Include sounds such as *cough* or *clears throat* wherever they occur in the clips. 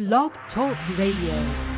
Blog Talk Radio.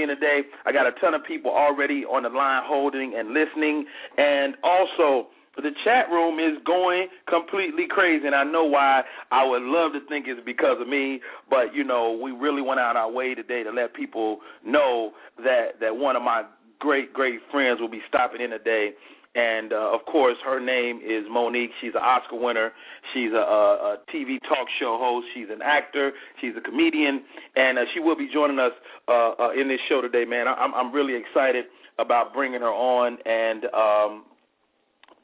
Tuning in today. I got a ton of people already on the line holding and listening, and also the chat room is going completely crazy, and I know why. I would love to think it's because of me, but you know, we really went out our way today to let people know that that one of my great great friends will be stopping in today. And uh, of course, her name is Mo'Nique. She's an Oscar winner. She's a, a, a TV talk show host. She's an actor. She's a comedian, and uh, she will be joining us uh, uh, in this show today. Man, I, I'm I'm really excited about bringing her on, and um,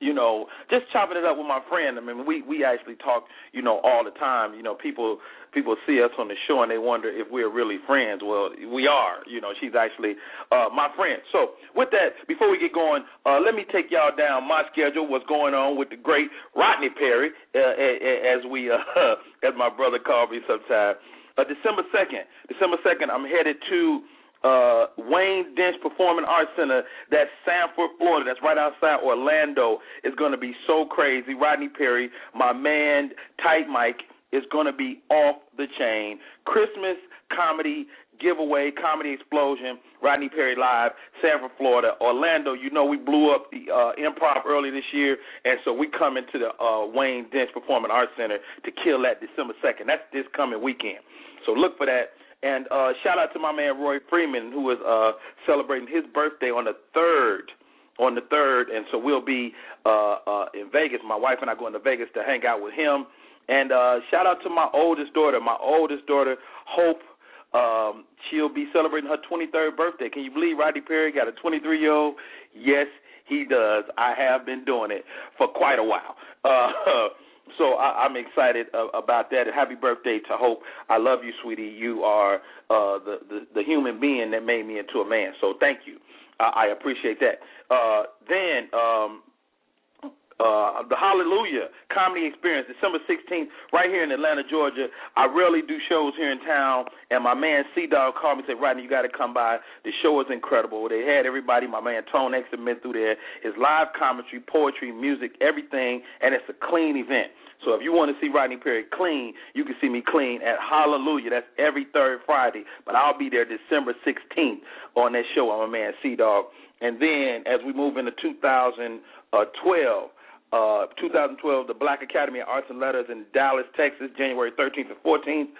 you know, just chopping it up with my friend. I mean, we we actually talk, you know, all the time. You know, people people see us on the show and they wonder if we're really friends. Well, we are. You know, she's actually uh my friend. So, with that, before we get going, uh let me take y'all down my schedule. What's going on with the great Rodney Perry, uh, as we uh *laughs* as my brother called me sometime. Uh, December second, December second, I'm headed to uh, Wayne Densch Performing Arts Center. That's Sanford, Florida. That's right outside Orlando. It's going to be so crazy. Rodney Perry, my man, Tight Mike, is going to be off the chain. Christmas comedy giveaway, comedy explosion. Rodney Perry live, Sanford, Florida, Orlando. You know we blew up the uh, Improv early this year, and so we come into the uh, Wayne Densch Performing Arts Center to kill that December second. That's this coming weekend. So look for that. And uh, shout out to my man Roy Freeman, who is uh, celebrating his birthday on the third. On the third, and so we'll be uh, uh, in Vegas. My wife and I going to Vegas to hang out with him. And uh, shout out to my oldest daughter. My oldest daughter, Hope. Um, she'll be celebrating her 23rd birthday. Can you believe Roddy Perry got a 23 year old? Yes, he does. I have been doing it for quite a while. Uh, *laughs* so I, I'm excited uh, about that. Happy birthday to Hope. I love you, sweetie. You are uh, the, the the human being that made me into a man. So thank you. I, I appreciate that. Uh, then um, uh, the Hallelujah Comedy Experience, December 16th, right here in Atlanta, Georgia. I rarely do shows here in town, and my man C Dog called me and said, Rodney, you got to come by. The show is incredible. They had everybody, my man Tone X had been through there, his live commentary, poetry, music, everything, and it's a clean event. So if you want to see Rodney Perry clean, you can see me clean at Hallelujah. That's every third Friday, but I'll be there December 16th on that show. I'm a man C Dog. And then as we move into 2012, uh, 2012, the Black Academy of Arts and Letters in Dallas, Texas, January 13th and 14th.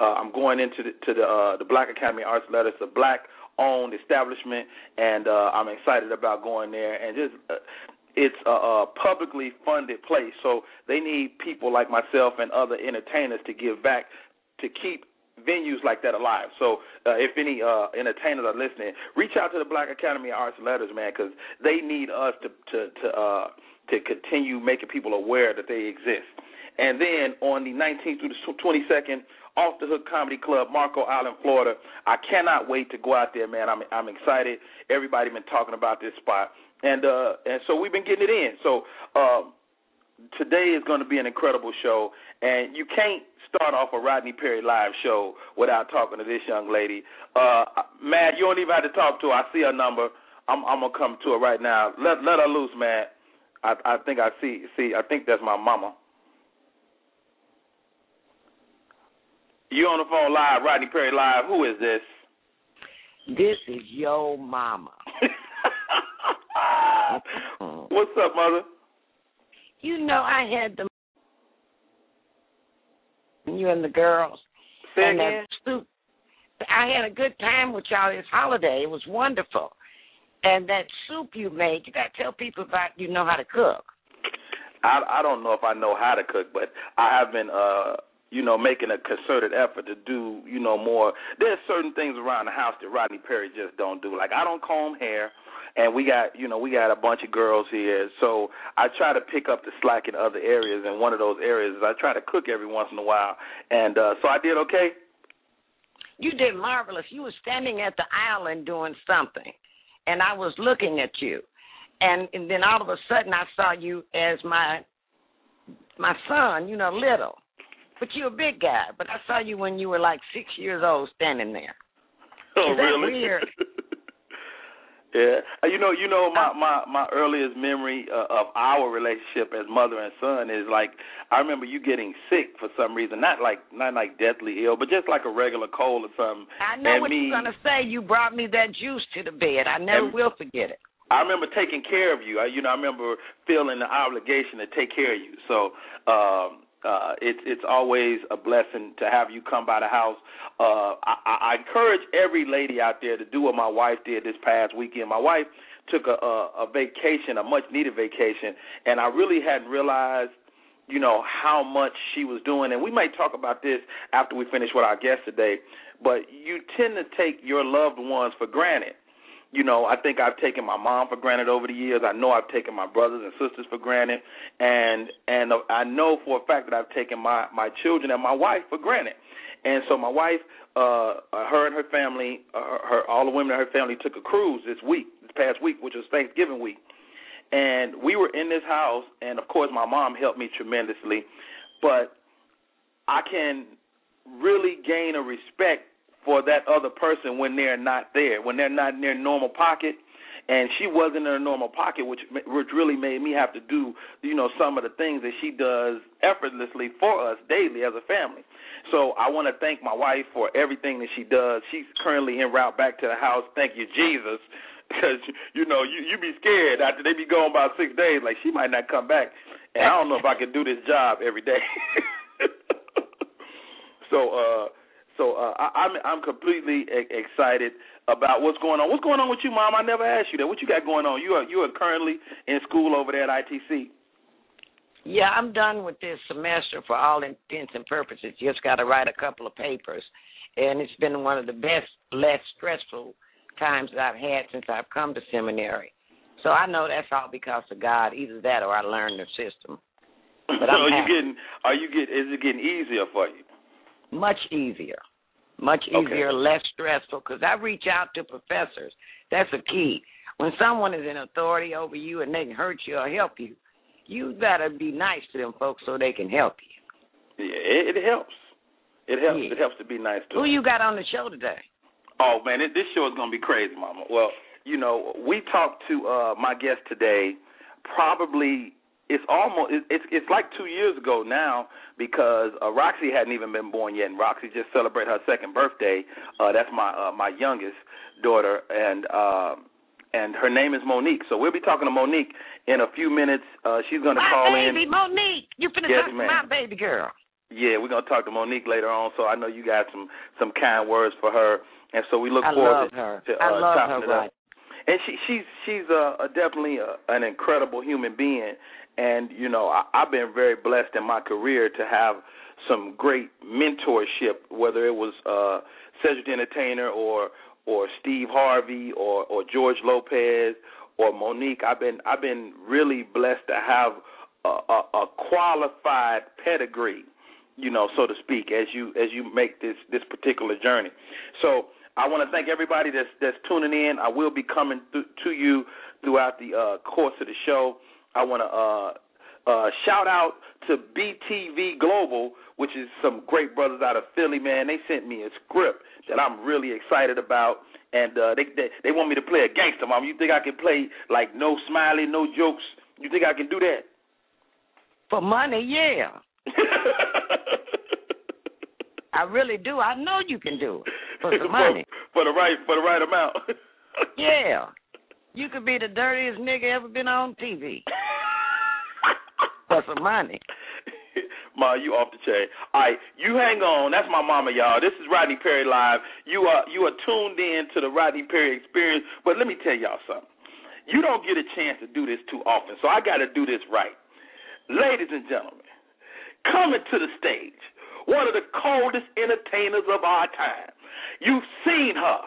Uh, I'm going into the, to the uh, the Black Academy of Arts and Letters, a black-owned establishment, and uh, I'm excited about going there. And just uh, it's a, a publicly funded place, so they need people like myself and other entertainers to give back to keep venues like that alive. So uh, if any uh, entertainers are listening, reach out to the Black Academy of Arts and Letters, man, because they need us to to to uh, to continue making people aware that they exist. And then on the 19th through the 22nd, Off the Hook Comedy Club, Marco Island, Florida. I cannot wait to go out there, man. I'm I'm excited. Everybody been talking about this spot, and uh and so we've been getting it in. So uh, today is going to be an incredible show, and you can't start off a Rodney Perry live show without talking to this young lady. Uh, Matt, you don't even have to talk to her. I see her number. I'm, I'm gonna come to her right now. Let let her loose, Matt. I I think I see see I think that's my mama. You on the phone live, Rodney Perry live. Who is this? This is your mama. *laughs* What's up, mother? You know, I had the you and the girls. Say and again? that soup. I had a good time with y'all this holiday. It was wonderful. And that soup you make, you got to tell people about you know how to cook. I I don't know if I know how to cook, but I have been uh you know making a concerted effort to do you know more. There's certain things around the house that Rodney Perry just don't do. Like I don't comb hair. And we got, you know, we got a bunch of girls here, so I try to pick up the slack in other areas. And one of those areas is I try to cook every once in a while. And uh so I did okay. You did marvelous. You were standing at the island doing something, and I was looking at you, and, and then all of a sudden I saw you as my my son. You know, little, but you're a big guy. But I saw you when you were like six years old, standing there. Oh, Is that really? weird? *laughs* yeah, Uh, you know, you know, my my my earliest memory uh, of our relationship as mother and son is like I remember you getting sick for some reason, not like not like deathly ill, but just like a regular cold or something. I know and what me, you're gonna say. You brought me that juice to the bed. I never And- will forget it. I remember taking care of you. I, you know, I remember feeling the obligation to take care of you. So um, uh, it's it's always a blessing to have you come by the house. Uh, I, I encourage every lady out there to do what my wife did this past weekend. My wife took a, a, a vacation, a much needed vacation, and I really hadn't realized you know how much she was doing and we might talk about this after we finish with our guest today but you tend to take your loved ones for granted you know, I think I've taken my mom for granted over the years. I know I've taken my brothers and sisters for granted, and and I know for a fact that I've taken my my children and my wife for granted. And so my wife, uh, her and her family, uh, her all the women in her family took a cruise this week, this past week, which was Thanksgiving week. And we were in this house, and of course my mom helped me tremendously, but I can really gain a respect for that other person when they're not there, when they're not in their normal pocket. And she wasn't in her normal pocket, which which really made me have to do, you know, some of the things that she does effortlessly for us daily as a family. So I want to thank my wife for everything that she does. She's currently en route back to the house. Thank you, Jesus, *laughs* because you know you you be scared after they be gone about six days. Like she might not come back, and I don't know if I could do this job every day. *laughs* so. uh so uh, I, I'm I'm completely e- excited about what's going on. What's going on with you, Mom? I never asked you that. What you got going on? You are you are currently in school over there at ITC. Yeah, I'm done with this semester for all intents and purposes. Just got to write a couple of papers, and it's been one of the best, less stressful times that I've had since I've come to seminary. So I know that's all because of God. Either that, or I learned the system. *laughs* But I'm are you happy. getting? Are you get? Is it getting easier for you? Much easier, much Okay. easier, less stressful. Because I reach out to professors. That's a key. When someone is in authority over you and they can hurt you or help you, you gotta be nice to them folks so they can help you. Yeah, it, it helps. It helps. Yeah. It helps to be nice to. Who them. you got on the show today? Oh man, it, this show is gonna be crazy, Mama. Well, you know, we talked to uh my guest today. Probably it's almost it, it's it's like two years ago now because uh, Roxy hadn't even been born yet, and Roxy just celebrated her second birthday. Uh, that's my uh, my youngest daughter, and uh, and her name is Mo'Nique. So we'll be talking to Mo'Nique in a few minutes. Uh, she's gonna my call baby, in. Mo'Nique. You finna Yes, talk to my baby girl. Yeah, we're gonna talk to Mo'Nique later on. So I know you got some some kind words for her, and so we look I forward love to, her. to I uh, love chopping her, it up. right? And she she's she's uh, a definitely a, an incredible human being, and you know I, I've been very blessed in my career to have some great mentorship, whether it was uh, Cedric the Entertainer or or Steve Harvey or or George Lopez or Monique. I've been I've been really blessed to have a, a, a qualified pedigree, you know, so to speak, as you as you make this this particular journey. So I want to thank everybody that's that's tuning in. I will be coming th- to you throughout the uh, course of the show. I want to uh, uh, shout out to BTV Global, which is some great brothers out of Philly. Man, they sent me a script that I'm really excited about, and uh, they, they they want me to play a gangster. Mom, you think I can play like no smiley, no jokes? You think I can do that? For money, yeah. *laughs* I really do. I know you can do it for *laughs* some money. for, the right for the right amount. *laughs* Yeah. You could be the dirtiest nigga ever been on TV *laughs* for some money. Ma, you off the chain. All right, you hang on. That's my mama, y'all. This is Rodney Perry live. You are you are tuned in to the Rodney Perry experience. But let me tell y'all something. You don't get a chance to do this too often, so I got to do this right. Ladies and gentlemen, coming to the stage, one of the coldest entertainers of our time. You've seen her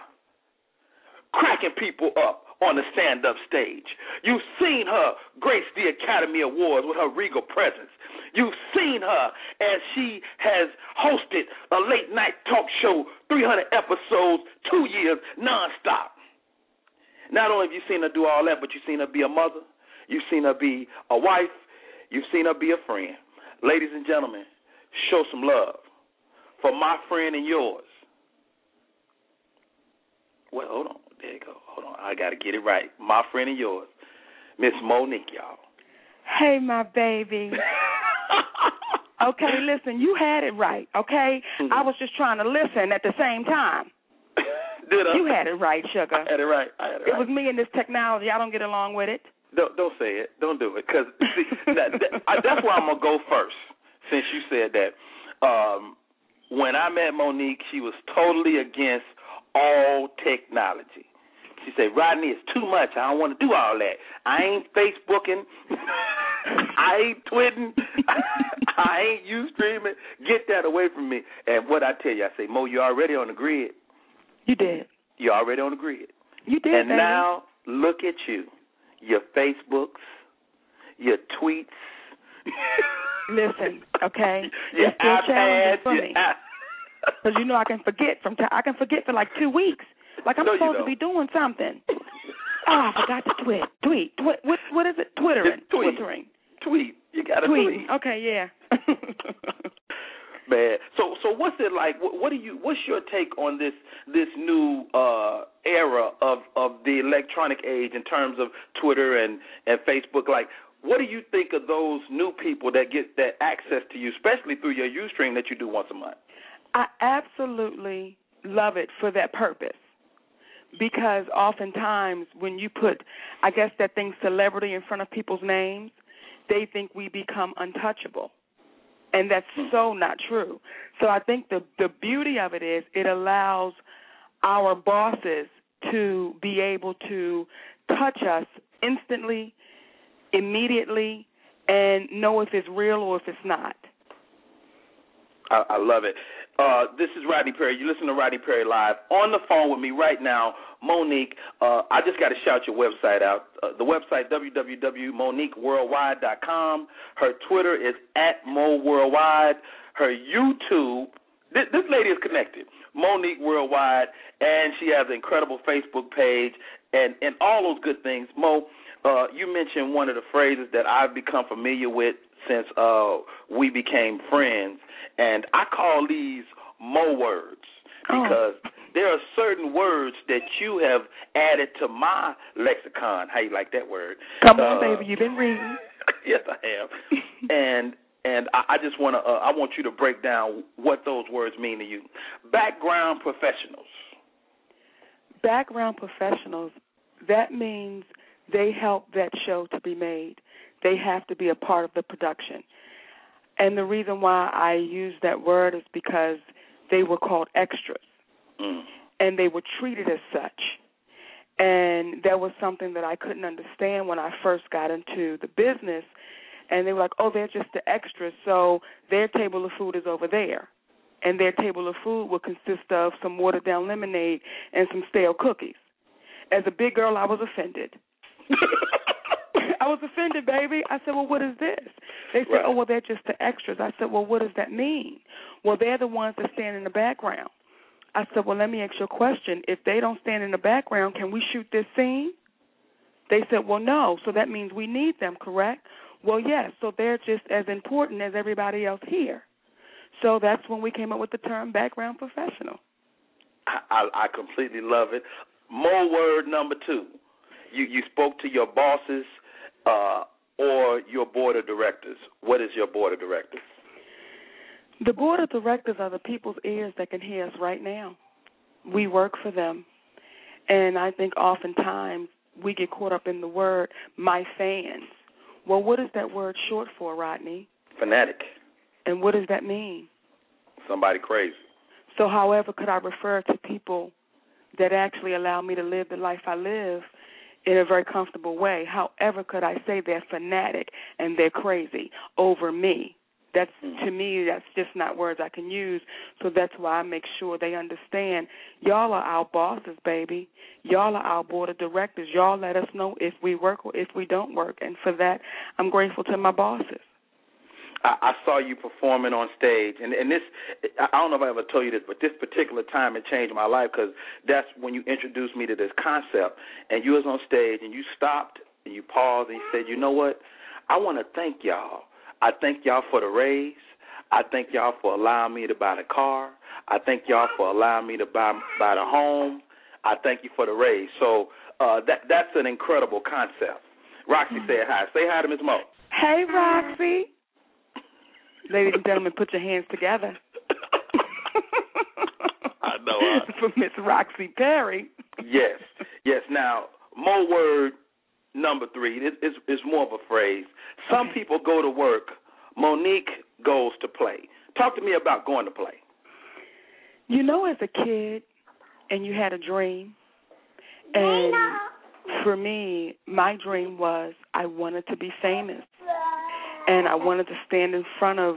cracking people up on the stand up stage. You've seen her grace the Academy Awards with her regal presence. You've seen her as she has hosted a late night talk show, 300 episodes, two years nonstop. Not only have you seen her do all that, but you've seen her be a mother, you've seen her be a wife, you've seen her be a friend. Ladies and gentlemen, show some love for my friend and yours. Well, hold on. There you go. Hold on. I got to get it right. My friend and yours, Miss Mo'Nique, y'all. Hey, my baby. *laughs* okay, listen, you had it right, okay? Mm-hmm. I was just trying to listen at the same time. *laughs* Did I? You had it right, sugar. I had it right. I had it, It right. was me and this technology. I don't get along with it. Don't don't say it. Don't do it. Cause *laughs* see, that, that, I, that's where I'm gonna go first. Since you said that, um, when I met Mo'Nique, she was totally against all technology. She said, "Rodney, it's too much. I don't want to do all that. I ain't Facebooking. *laughs* I ain't tweeting. *laughs* I ain't you streaming. Get that away from me." And what I tell you, I say, Mo, you're already on the grid. You did. You're already on the grid. You did. And baby. now look at you, your Facebooks, your tweets. Listen, okay? *laughs* Your It's still challenging iPads, for your me. Because you know I can forget from time. I can forget for like two weeks. Like I'm No, supposed to be doing something. Oh, I forgot to tweet. Tweet. Twi- what what is it? Twittering. Just tweet. Twittering. tweet. You got to Tweeting. tweet, Okay, yeah. *laughs* man. So, so what's it like? What, what do you? What's your take on this this new uh era of of the electronic age in terms of Twitter and and Facebook? Like, what do you think of those new people that get that access to you, especially through your UStream that you do once a month? I absolutely love it for that purpose. Because oftentimes when you put I guess that thing celebrity in front of people's names, they think we become untouchable. And that's so not true. So I think the the beauty of it is it allows our bosses to be able to touch us instantly, immediately, and know if it's real or if it's not. I, I love it. Uh, this is Rodney Perry. You listen to Rodney Perry Live. On the phone with me right now, Mo'Nique. Uh, I just got to shout your website out. Uh, the website, www.moniqueworldwide.com. Her Twitter is at Mo Worldwide. Her YouTube, this, this lady is connected. Mo'Nique Worldwide, and she has an incredible Facebook page and, and all those good things. Mo, uh, you mentioned one of the phrases that I've become familiar with since uh, we became friends, and I call these Mo words Oh. because there are certain words that you have added to my lexicon. How you like that word? Come on, Uh, baby, you've been reading. *laughs* yes, I have. and and I, I just want to uh, I want you to break down what those words mean to you. Background professionals. background professionals, that means they help that show to be made. They have to be a part of the production. And the reason why I use that word is because they were called extras Mm. and they were treated as such. And that was something that I couldn't understand when I first got into the business. And they were like, oh, they're just the extras, so their table of food is over there. And their table of food will consist of some watered down lemonade and some stale cookies. As a big girl, I was offended. *laughs* I was offended, baby. I said, Well, what is this? They said, oh, Right. Oh, well, they're just the extras. I said, Well, what does that mean? Well, they're the ones that stand in the background. I said, Well, let me ask you a question. If they don't stand in the background, can we shoot this scene? They said, Well, no. So that means we need them, correct? Well, yes. So they're just as important as everybody else here. So that's when we came up with the term background professional. I, I, I completely love it. More word number two. You you spoke to your bosses uh, or your board of directors. What is your board of directors? The board of directors are the people's ears that can hear us right now. We work for them. And I think oftentimes we get caught up in the word my fans. Well, what is that word short for, Rodney? Fanatic. And what does that mean? Somebody crazy. So, however, could I refer to people that actually allow me to live the life I live in a very comfortable way. However, could I say they're fanatic and they're crazy over me? That's hmm. to me, that's just not words I can use. So that's why I make sure they understand. Y'all are our bosses, baby. Y'all are our board of directors. Y'all let us know if we work or if we don't work, and for that, I'm grateful to my bosses. I, I saw you performing on stage, and and this I don't know if I ever told you this, but this particular time it changed my life because that's when you introduced me to this concept. And you was on stage, and you stopped, and you paused, and you said, "You know what? I want to thank y'all. I thank y'all for the raise. I thank y'all for allowing me to buy the car. I thank y'all for allowing me to buy buy the home. I thank you for the raise." So uh, that that's an incredible concept. Roxy said hi. Say hi to Ms. Mo. Hey, Roxy. Ladies and gentlemen, put your hands together. I know. I... *laughs* For Miss Roxy Perry. yes, yes. Now, more word number three. It, it's, it's more of a phrase. Some Okay. people go to work. Mo'Nique goes to play. Talk to me about going to play. You know, as a kid, and you had a dream, and for me, my dream was I wanted to be famous, and I wanted to stand in front of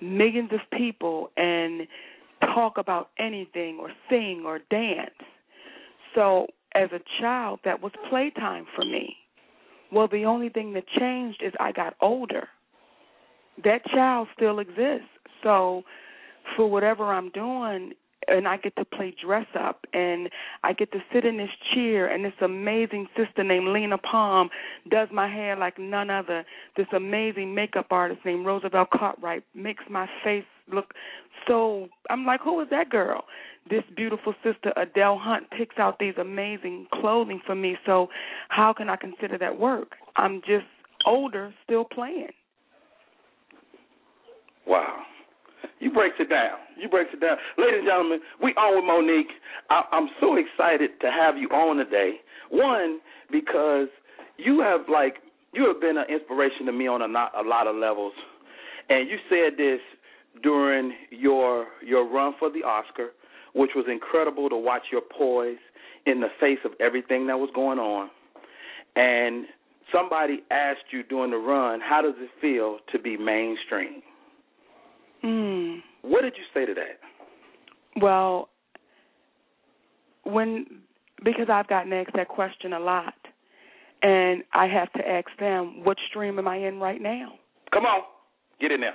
millions of people and talk about anything or sing or dance. So, as a child, that was playtime for me. Well, the only thing that changed is I got older. That child still exists. So, for whatever I'm doing, and I get to play dress up, and I get to sit in this chair, and this amazing sister named Lena Palm does my hair like none other. This amazing makeup artist named Roosevelt Cartwright makes my face look so. I'm like, who is that girl? This beautiful sister Adele Hunt picks out these amazing clothing for me. So, how can I consider that work? I'm just older, still playing. Wow. You breaks it down. You breaks it down. Ladies and gentlemen, we on with Mo'Nique. I, I'm so excited to have you on today. One, because you have like you have been an inspiration to me on a, not, a lot of levels, and you said this during your your run for the Oscar, which was incredible to watch your poise in the face of everything that was going on. And somebody asked you during the run, how does it feel to be mainstream? Mm. What did you say to that? Well, when because I've gotten asked that question a lot, and I have to ask them, what stream am I in right now? Come on, get in there.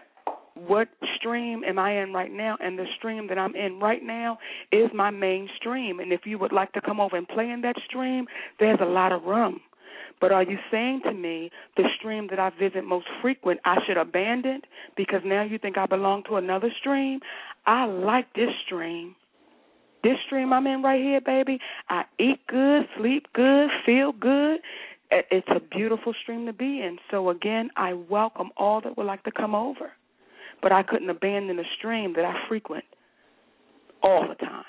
What stream am I in right now? And the stream that I'm in right now is my main stream. And if you would like to come over and play in that stream, there's a lot of room. But are you saying to me the stream that I visit most frequent I should abandon because now you think I belong to another stream? I like this stream. This stream I'm in right here, baby. I eat good, sleep good, feel good. It's a beautiful stream to be in. So again, I welcome all that would like to come over. But I couldn't abandon the stream that I frequent all the time.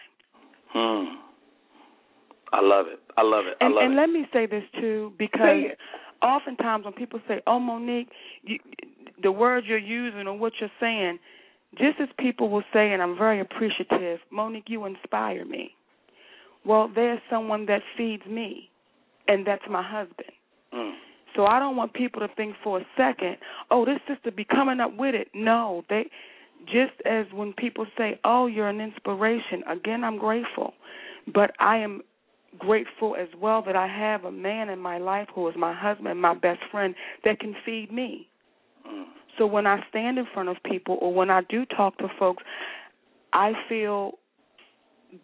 Hmm. I love it. I love it. And, I love and it. let me say this too, because oftentimes when people say, "Oh, Mo'Nique," you, the words you're using or what you're saying, just as people will say, and I'm very appreciative, Mo'Nique, you inspire me. Well, there's someone that feeds me, and that's my husband. Mm. So I don't want people to think for a second, "Oh, this sister be coming up with it." No, they just as when people say, "Oh, you're an inspiration." Again, I'm grateful, but I am grateful as well that I have a man in my life who is my husband, my best friend that can feed me. Mm. So when I stand in front of people or when I do talk to folks, I feel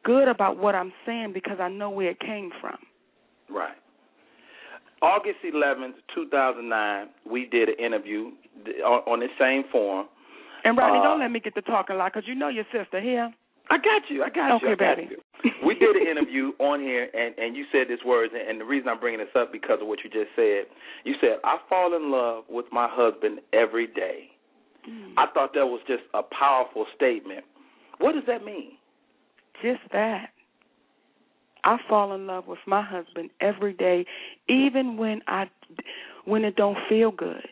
good about what I'm saying because I know where it came from. Right. August 11th, 2009, we did an interview on, on the same forum. And Rodney, Uh, don't let me get to talking a lot because you know your sister here. I got you. I got you. Okay, baby. you. We did an interview on here, and and you said these words, and, and the reason I'm bringing this up because of what you just said. You said I fall in love with my husband every day. Mm. I thought that was just a powerful statement. What does that mean? Just that. I fall in love with my husband every day, even when I when it don't feel good,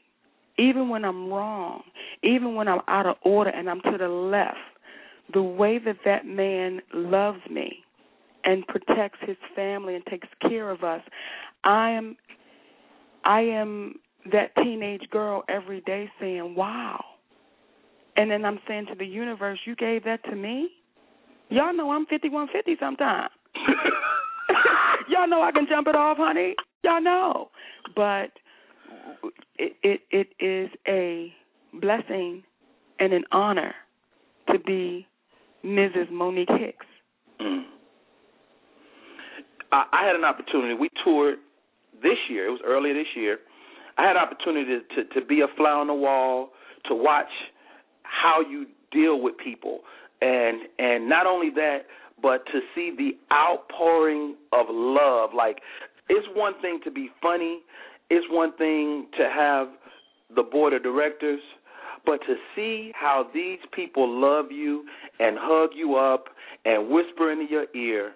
even when I'm wrong, even when I'm out of order and I'm to the left. The way that that man loves me and protects his family and takes care of us. I am I am that teenage girl every day saying, "Wow." And then I'm saying to the universe, "You gave that to me?" Y'all know I'm 5150 sometimes. *laughs* Y'all know I can jump it off, honey. Y'all know. But it it it is a blessing and an honor to be Mrs. Monique Hicks. Mm. I, I had an opportunity. We toured this year. It was earlier this year. I had an opportunity to, to, to be a fly on the wall, to watch how you deal with people, and and not only that, but to see the outpouring of love. Like it's one thing to be funny, it's one thing to have the board of directors, but to see how these people love you and hug you up and whisper into your ear,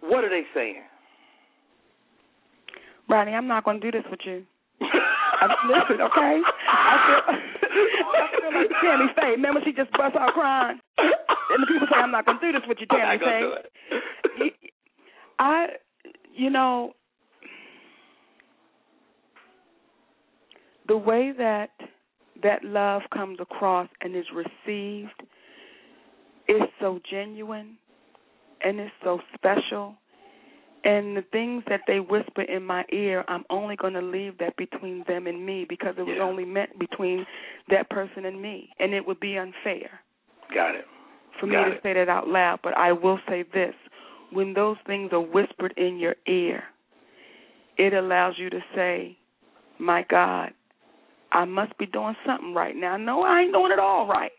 what are they saying? Ronnie, I'm not going to do this with you. *laughs* Listen, okay? I feel, *laughs* I feel like Tammy Faye. Remember, she just bust out crying, and the people say, "I'm not going to do this with you, Tammy Faye." I, you know, the way that that love comes across and is received is so genuine and it's so special. And the things that they whisper in my ear, I'm only going to leave that between them and me because it was yeah. only meant between that person and me. And it would be unfair. Got it. For Got me to it. say that out loud. But I will say this when those things are whispered in your ear, it allows you to say, My God, I must be doing something right now. No, I ain't doing it all right,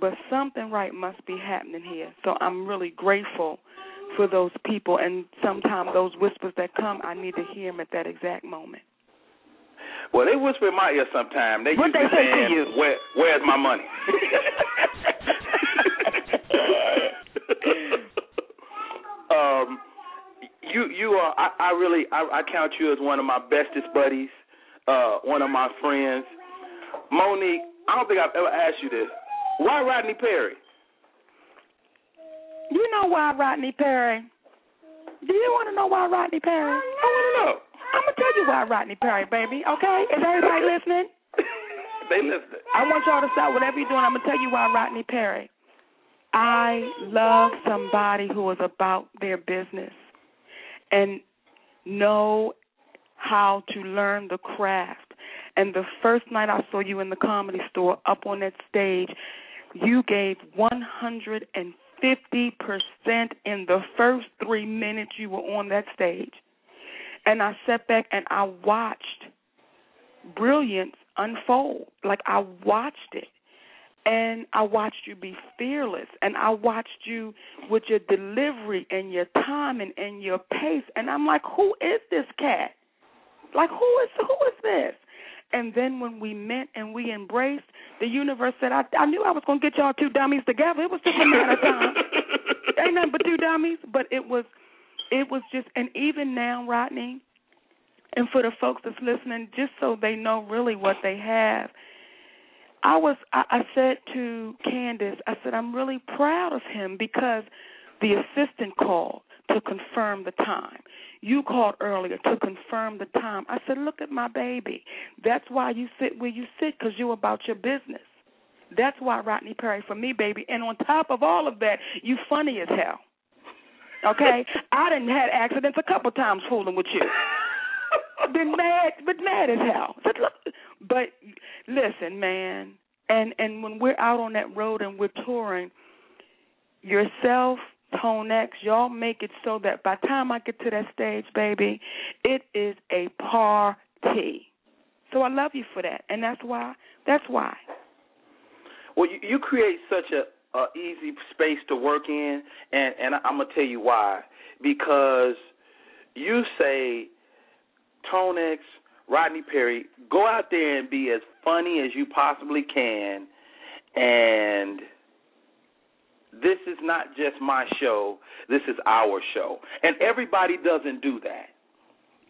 but something right must be happening here. So I'm really grateful for those people, and sometimes those whispers that come, I need to hear them at that exact moment. Well, they whisper in my ear sometimes. They what they say saying, to you? Where, where's my money? *laughs* um, you you are. I, I really I, I count you as one of my bestest buddies, uh, one of my friends. Mo'Nique, I don't think I've ever asked you this. Why Rodney Perry? You know why Rodney Perry? Do you want to know why Rodney Perry? I want to know. I'm gonna tell you why Rodney Perry, baby. Okay? Is everybody listening? *laughs* they listening. I want y'all to stop whatever you're doing. I'm gonna tell you why Rodney Perry. I love somebody who is about their business and know how to learn the craft. And the first night I saw you in the comedy store up on that stage, you gave 150% in the first three minutes you were on that stage. And I sat back and I watched brilliance unfold. Like I watched it. And I watched you be fearless, and I watched you with your delivery and your timing and your pace. And I'm like, who is this cat? Like, who is who is this? And then when we met and we embraced, the universe said, I, I knew I was going to get y'all two dummies together. It was just a matter of time. *laughs* Ain't nothing but two dummies, but it was, it was just, and even now, Rodney, and for the folks that's listening, just so they know really what they have I was I, I said to Candace, I said I'm really proud of him because the assistant called to confirm the time. You called earlier to confirm the time. I said, look at my baby. That's why you sit where you sit because you're about your business. That's why Rodney Perry for me, baby. And on top of all of that, you funny as hell. Okay, *laughs* I didn't had accidents a couple times fooling with you. *laughs* Been mad, but mad as hell. Said, look, but listen, man, and and when we're out on that road and we're touring, yourself, Tone X, y'all make it so that by time I get to that stage, baby, it is a party. So I love you for that, and that's why. That's why. Well, you, you create such a, a easy space to work in, and and I'm gonna tell you why. Because you say, Tone X, Rodney Perry, go out there and be as funny as you possibly can, and this is not just my show. This is our show, and everybody doesn't do that.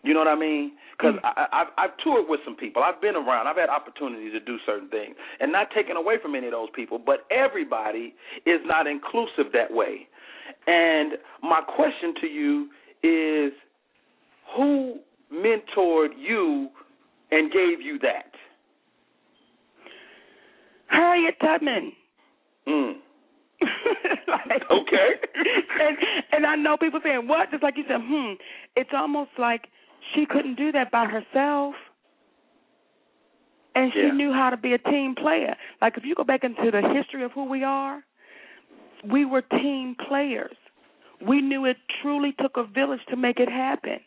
You know what I mean? Because Mm. I, I've, I've toured with some people. I've been around. I've had opportunities to do certain things, and not taken away from any of those people. But everybody is not inclusive that way. And my question to you is who mentored you and gave you that? Harriet Tubman. Mm. *laughs* like, Okay. and and I know people saying what, just like you said, hmm. It's almost like she couldn't do that by herself. And she Yeah. knew how to be a team player. Like if you go back into the history of who we are, we were team players. We knew it truly took a village to make it happen.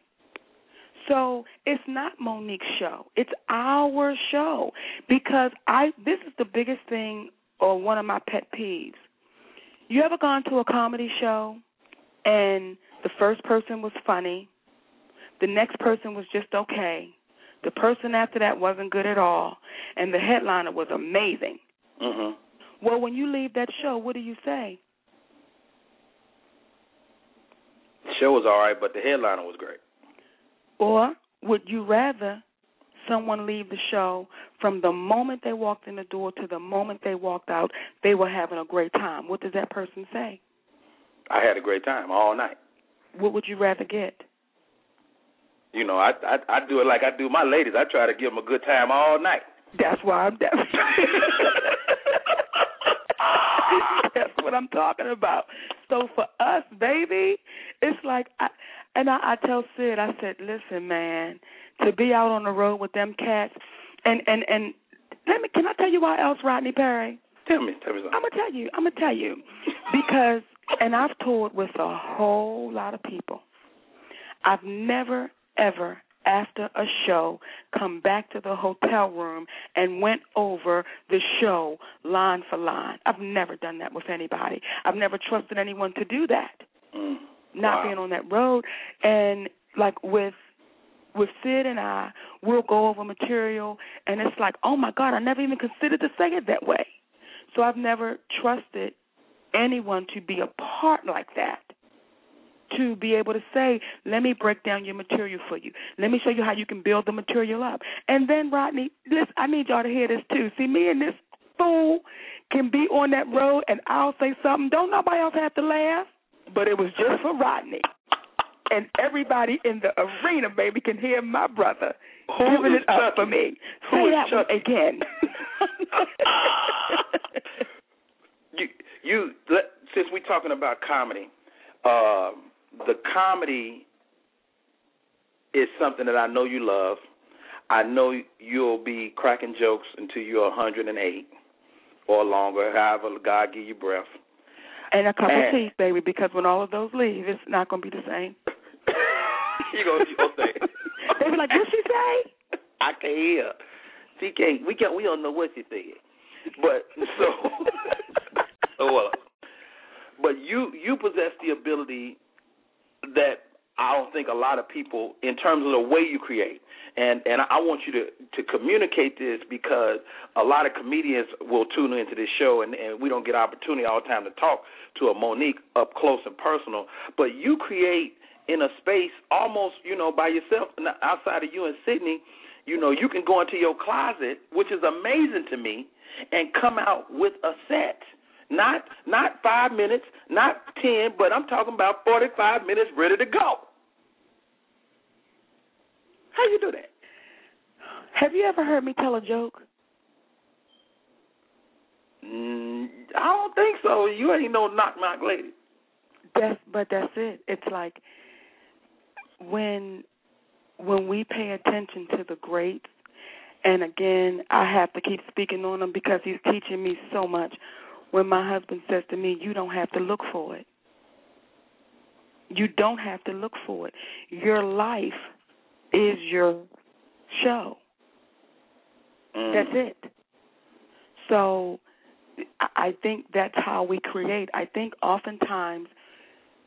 So it's not Mo'Nique's show. It's our show because I this is the biggest thing or one of my pet peeves. You ever gone to a comedy show and the first person was funny, the next person was just okay, the person after that wasn't good at all, and the headliner was amazing. Mhm. Well, when you leave that show, what do you say? The show was all right, but the headliner was great. Or would you rather someone leave the show from the moment they walked in the door to the moment they walked out, they were having a great time? What does that person say? I had a great time all night. What would you rather get? You know, I I, I do it like I do my ladies. I try to give them a good time all night. That's why I'm deaf. *laughs* *laughs* That's what I'm talking about. So for us, baby, it's like I and I, I tell Sid, I said, listen, man, to be out on the road with them cats, and and and let me, can I tell you why else, Rodney Perry? Tell me, tell me something. I'm gonna tell you. I'm gonna tell you because, and I've toured with a whole lot of people. I've never ever after a show come back to the hotel room and went over the show line for line. I've never done that with anybody. I've never trusted anyone to do that. Mm. Not Wow. being on that road and like with with Sid and I, we'll go over material and it's like, oh my God, I never even considered to say it that way. So I've never trusted anyone to be a part like that. To be able to say, let me break down your material for you. Let me show you how you can build the material up. And then, Rodney, listen, I need y'all to hear this too. See, me and this fool can be on that road and I'll say something. Don't nobody else have to laugh, but it was just for Rodney. And everybody in the arena, baby, can hear my brother Who giving it up Chucky? for me. Who Say that Chucky? again. *laughs* you you let, since we're talking about comedy, um, the comedy is something that I know you love. I know you'll be cracking jokes until you're 108 or longer, however God give you breath. and a couple And- teeth, baby, because when all of those leave, it's not going to be the same. You gonna you gonna say? *laughs* They be like, "What she say?" I can't hear. She can't. We can't. We don't know what she said. But so, *laughs* oh well. But you you possess the ability that I don't think a lot of people, in terms of the way you create, and and I want you to to communicate this because a lot of comedians will tune into this show, and and we don't get opportunity all the time to talk to a Mo'Nique up close and personal. But you create in a space almost you know by yourself outside of you and Sidney. You know, you can go into your closet, which is amazing to me, and come out with a set. Not not five minutes, not ten, but I'm talking about forty five minutes ready to go. How you do that? Have you ever heard me tell a joke? Mm, I don't think so. You ain't no knock knock lady. That's but that's it. It's like when when we pay attention to the greats, and again, I have to keep speaking on him because he's teaching me so much. When my husband says to me, "You don't have to look for it. You don't have to look for it. Your life is your show. Mm. That's it." So I I think that's how we create. I think oftentimes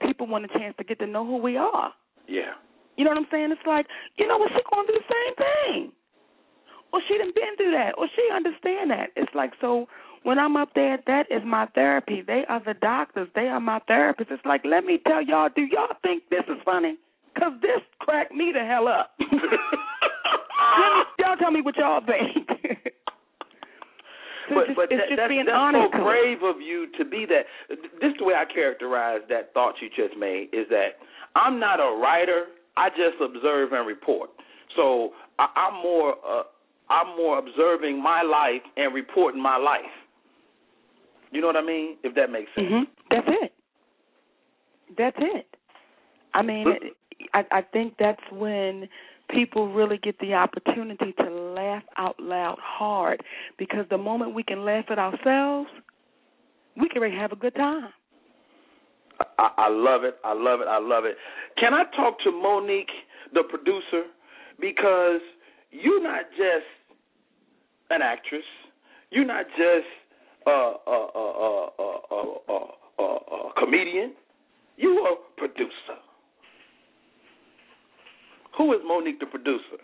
people want a chance to get to know who we are. Yeah. You know what I'm saying? It's like, you know what, she gonna do the same thing. Or she done been through that. Or she understand that. It's like so when I'm up there, that is my therapy. They are the doctors. They are my therapists. It's like, let me tell y'all, do y'all think this is funny? Because this cracked me the hell up. let *laughs* me, y'all tell me what y'all think. *laughs* So but just, but that, that's, being that's honest so brave of you to be that. This is the way I characterize that thought you just made. Is that I'm not a writer. I just observe and report. So I, I'm more uh, I'm more observing my life and reporting my life. You know what I mean? If that makes sense. hmm That's it. That's it. I mean, I, I think that's when people really get the opportunity to laugh out loud hard because the moment we can laugh at ourselves, we can really have a good time. I, I love it. I love it. I love it. Can I talk to Mo'Nique, the producer, because you're not just an actress. You're not just a a a a comedian. You are a producer. Who is Mo'Nique, the producer?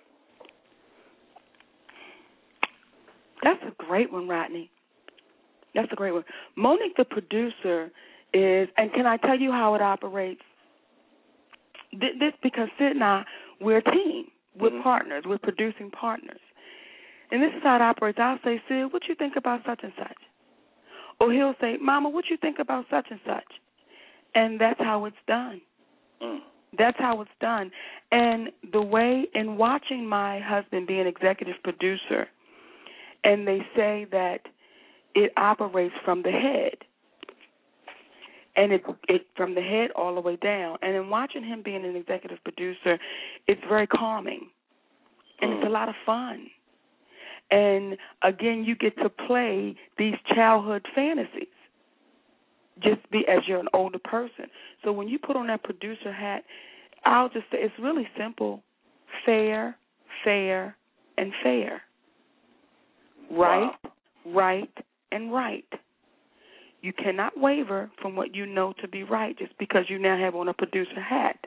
That's a great one, Rodney. That's a great one. Mo'Nique, the producer, is, and can I tell you how it operates? This because Sid and I, we're a team. We're Mhm. partners. We're producing partners. And this is how it operates. I'll say, Sid, what you think about such and such? Or he'll say, Mama, what you think about such and such? And that's how it's done. Mm. That's how it's done. And the way in watching my husband be an executive producer, and they say that it operates from the head. And it it from the head all the way down. And in watching him being an executive producer, it's very calming. And it's a mm. lot of fun. And again, you get to play these childhood fantasies just be as you're an older person. So when you put on that producer hat, I'll just say it's really simple. Fair, fair, and fair. Right, right, and right. You cannot waver from what you know to be right just because you now have on a producer hat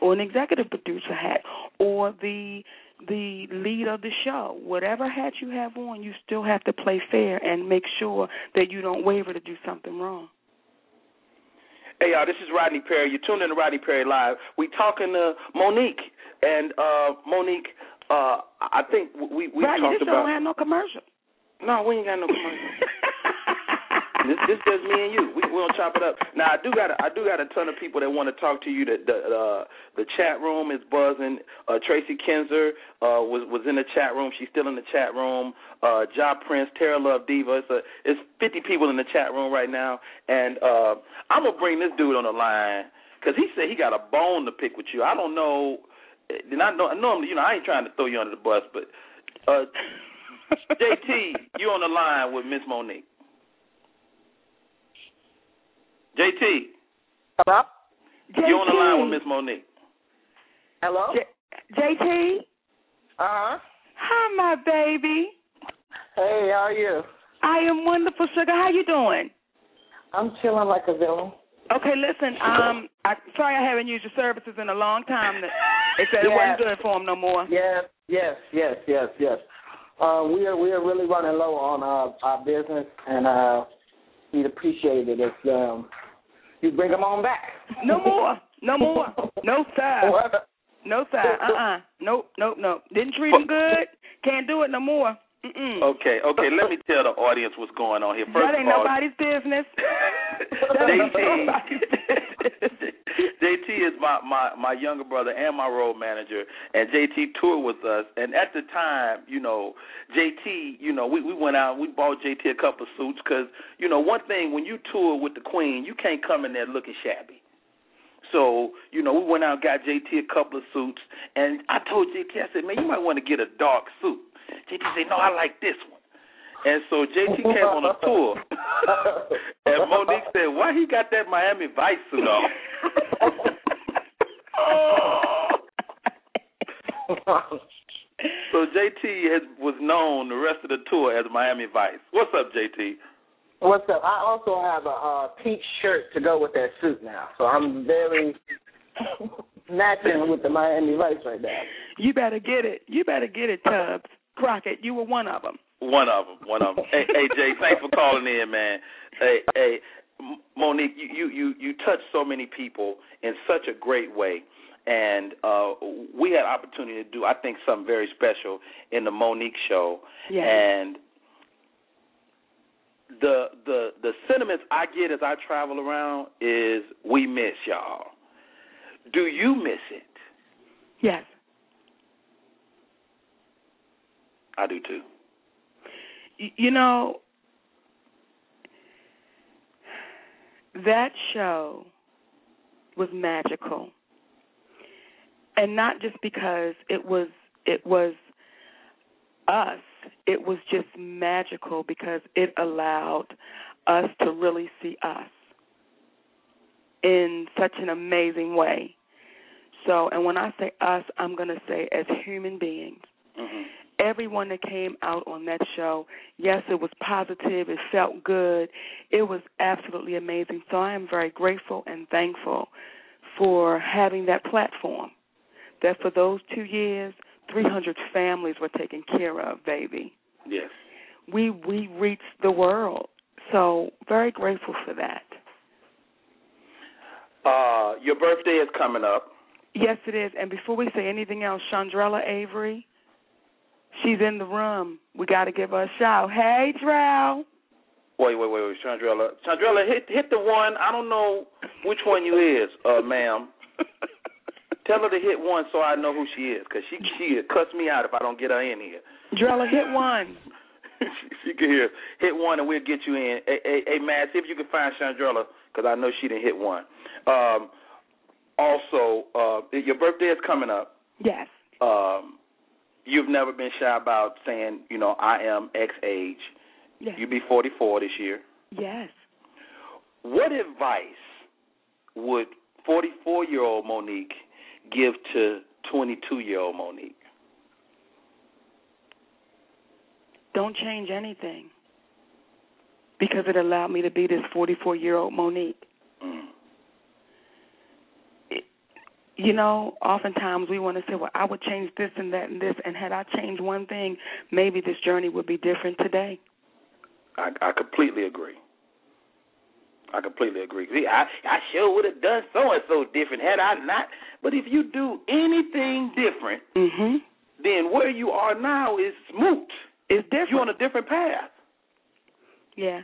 or an executive producer hat or the the lead of the show. Whatever hat you have on, you still have to play fair and make sure that you don't waver to do something wrong. Hey y'all, this is Rodney Perry. You're tuning in to Rodney Perry Live. We talking to Mo'Nique, and uh Mo'Nique, uh I think we we Rodney, talked this about. don't have no commercial. No, we ain't got no commercial. *laughs* this this just me and you. We we gonna chop it up. Now I do got a, I do got a ton of people that want to talk to you. The the uh, the chat room is buzzing. Uh, Tracy Kinzer uh, was was in the chat room. She's still in the chat room. Uh, Ja Prince, Tara Love Diva. It's a it's 50 people in the chat room right now, and uh, I'm gonna bring this dude on the line because he said he got a bone to pick with you. I don't know. And I know normally you know I ain't trying to throw you under the bus, but uh, *laughs* JT, you on the line with Miss Mo'Nique. JT, Hello? JT. you on the line with Miss Mo'Nique. Hello? J- JT, Uh-huh. hi, my baby. Hey, how are you? I am wonderful, sugar. How you doing? I'm chilling like a villain. Okay, listen. Um, I sorry I haven't used your services in a long time. That they said it wasn't good for them no more. Yes, yes, yes, yes, yes. Uh, we are we are really running low on our our business, and uh, we'd appreciate it if um, you bring them on back. No more. No more. *laughs* No sir. What? No sir. Uh uh Nope. Nope. Nope. Didn't treat them good. Can't do it no more. Mm-mm. Okay, okay. Let me tell the audience what's going on here. First that ain't of all, nobody's business. *laughs* That *laughs* ain't JT, nobody's business. JT is my, my my younger brother and my road manager, and JT toured with us. And at the time, you know, JT, you know, we we went out, we bought JT a couple of suits because you know one thing when you tour with the Queen, you can't come in there looking shabby. So, you know, we went out and got JT a couple of suits, and I told JT, I said, man, you might want to get a dark suit. JT said, no, I like this one. And so JT came on a tour, *laughs* and Mo'Nique said, why he got that Miami Vice suit on? *laughs* so JT has, was known the rest of the tour as Miami Vice. What's up, JT? What's up? I also have a uh, pink shirt to go with that suit now, so I'm very matching with the Miami Vice right now. You better get it. You better get it, Tubbs. Crockett, you were one of them. One of them. One of them. hey, hey, Jay, thanks for calling in, man. Hey, hey, M- Mo'Nique, you you you touched so many people in such a great way, and uh we had opportunity to do, I think, something very special in the Mo'Nique show, Yeah. and the the the sentiments I get as I travel around is we miss y'all. Do you miss it? Yes. I do too. You know, that show was magical. And not just because it was it was us, it was just magical because it allowed us to really see us in such an amazing way. So, and when I say us, I'm going to say as human beings. Mm-hmm. Everyone that came out on that show, yes, it was positive, it felt good, it was absolutely amazing. So I am very grateful and thankful for having that platform. That for those two years, 300 families were taken care of, baby. Yes. We we reached the world. So very grateful for that. Uh, your birthday is coming up. Yes, it is. And before we say anything else, Shondrella Avery, she's in the room. We got to give her a shout. Hey, Drow. Wait, wait, wait, wait, Shondrella. Shondrella, hit hit the one. I don't know which one you is, uh, ma'am. *laughs* Tell her to hit one so I know who she is, cause she she cuss me out if I don't get her in here. Drella, hit one. she, *laughs* she can hear. Hit one and we'll get you in. Hey, hey, hey Matt, see if you can find Shondrella, cause I know she didn't hit one. Um, also, uh, your birthday is coming up. Yes. Um, you've never been shy about saying, you know, I am X age. Yes. You'll be 44 this year. Yes. What advice would 44 year old Mo'Nique give to 22 year old Mo'Nique? Don't change anything because it allowed me to be this 44 year old Mo'Nique. Mm. You know, oftentimes we want to say, well, I would change this and that and this, and had I changed one thing, maybe this journey would be different today. I, I completely agree. I completely agree. See, I I sure would have done so and so different had I not. But if you do anything different, mm-hmm. then where you are now is moot. It's different. You're on a different path. Yeah,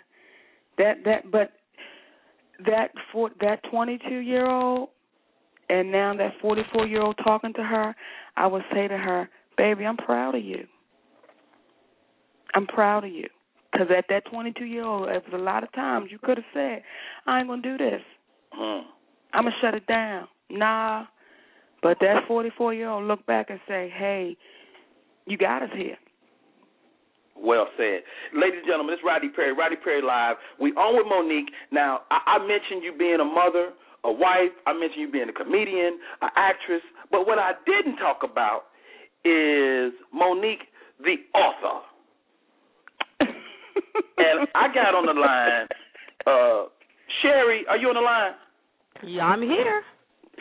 that that but that for that 22 year old and now that 44 year old talking to her, I would say to her, "Baby, I'm proud of you. I'm proud of you." Because at that 22 year old, there was a lot of times you could have said, "I ain't gonna do this. Mm. I'm gonna shut it down." Nah, but that 44 year old look back and say, "Hey, you got us here." Well said. Ladies and gentlemen, it's Rodney Perry, Rodney Perry Live. We on with Mo'Nique. Now, I, I mentioned you being a mother, a wife. I mentioned you being a comedian, an actress. But what I didn't talk about is Mo'Nique, the author. *laughs* and I got on the line. Uh, Sherry, are you on the line? Yeah, I'm here.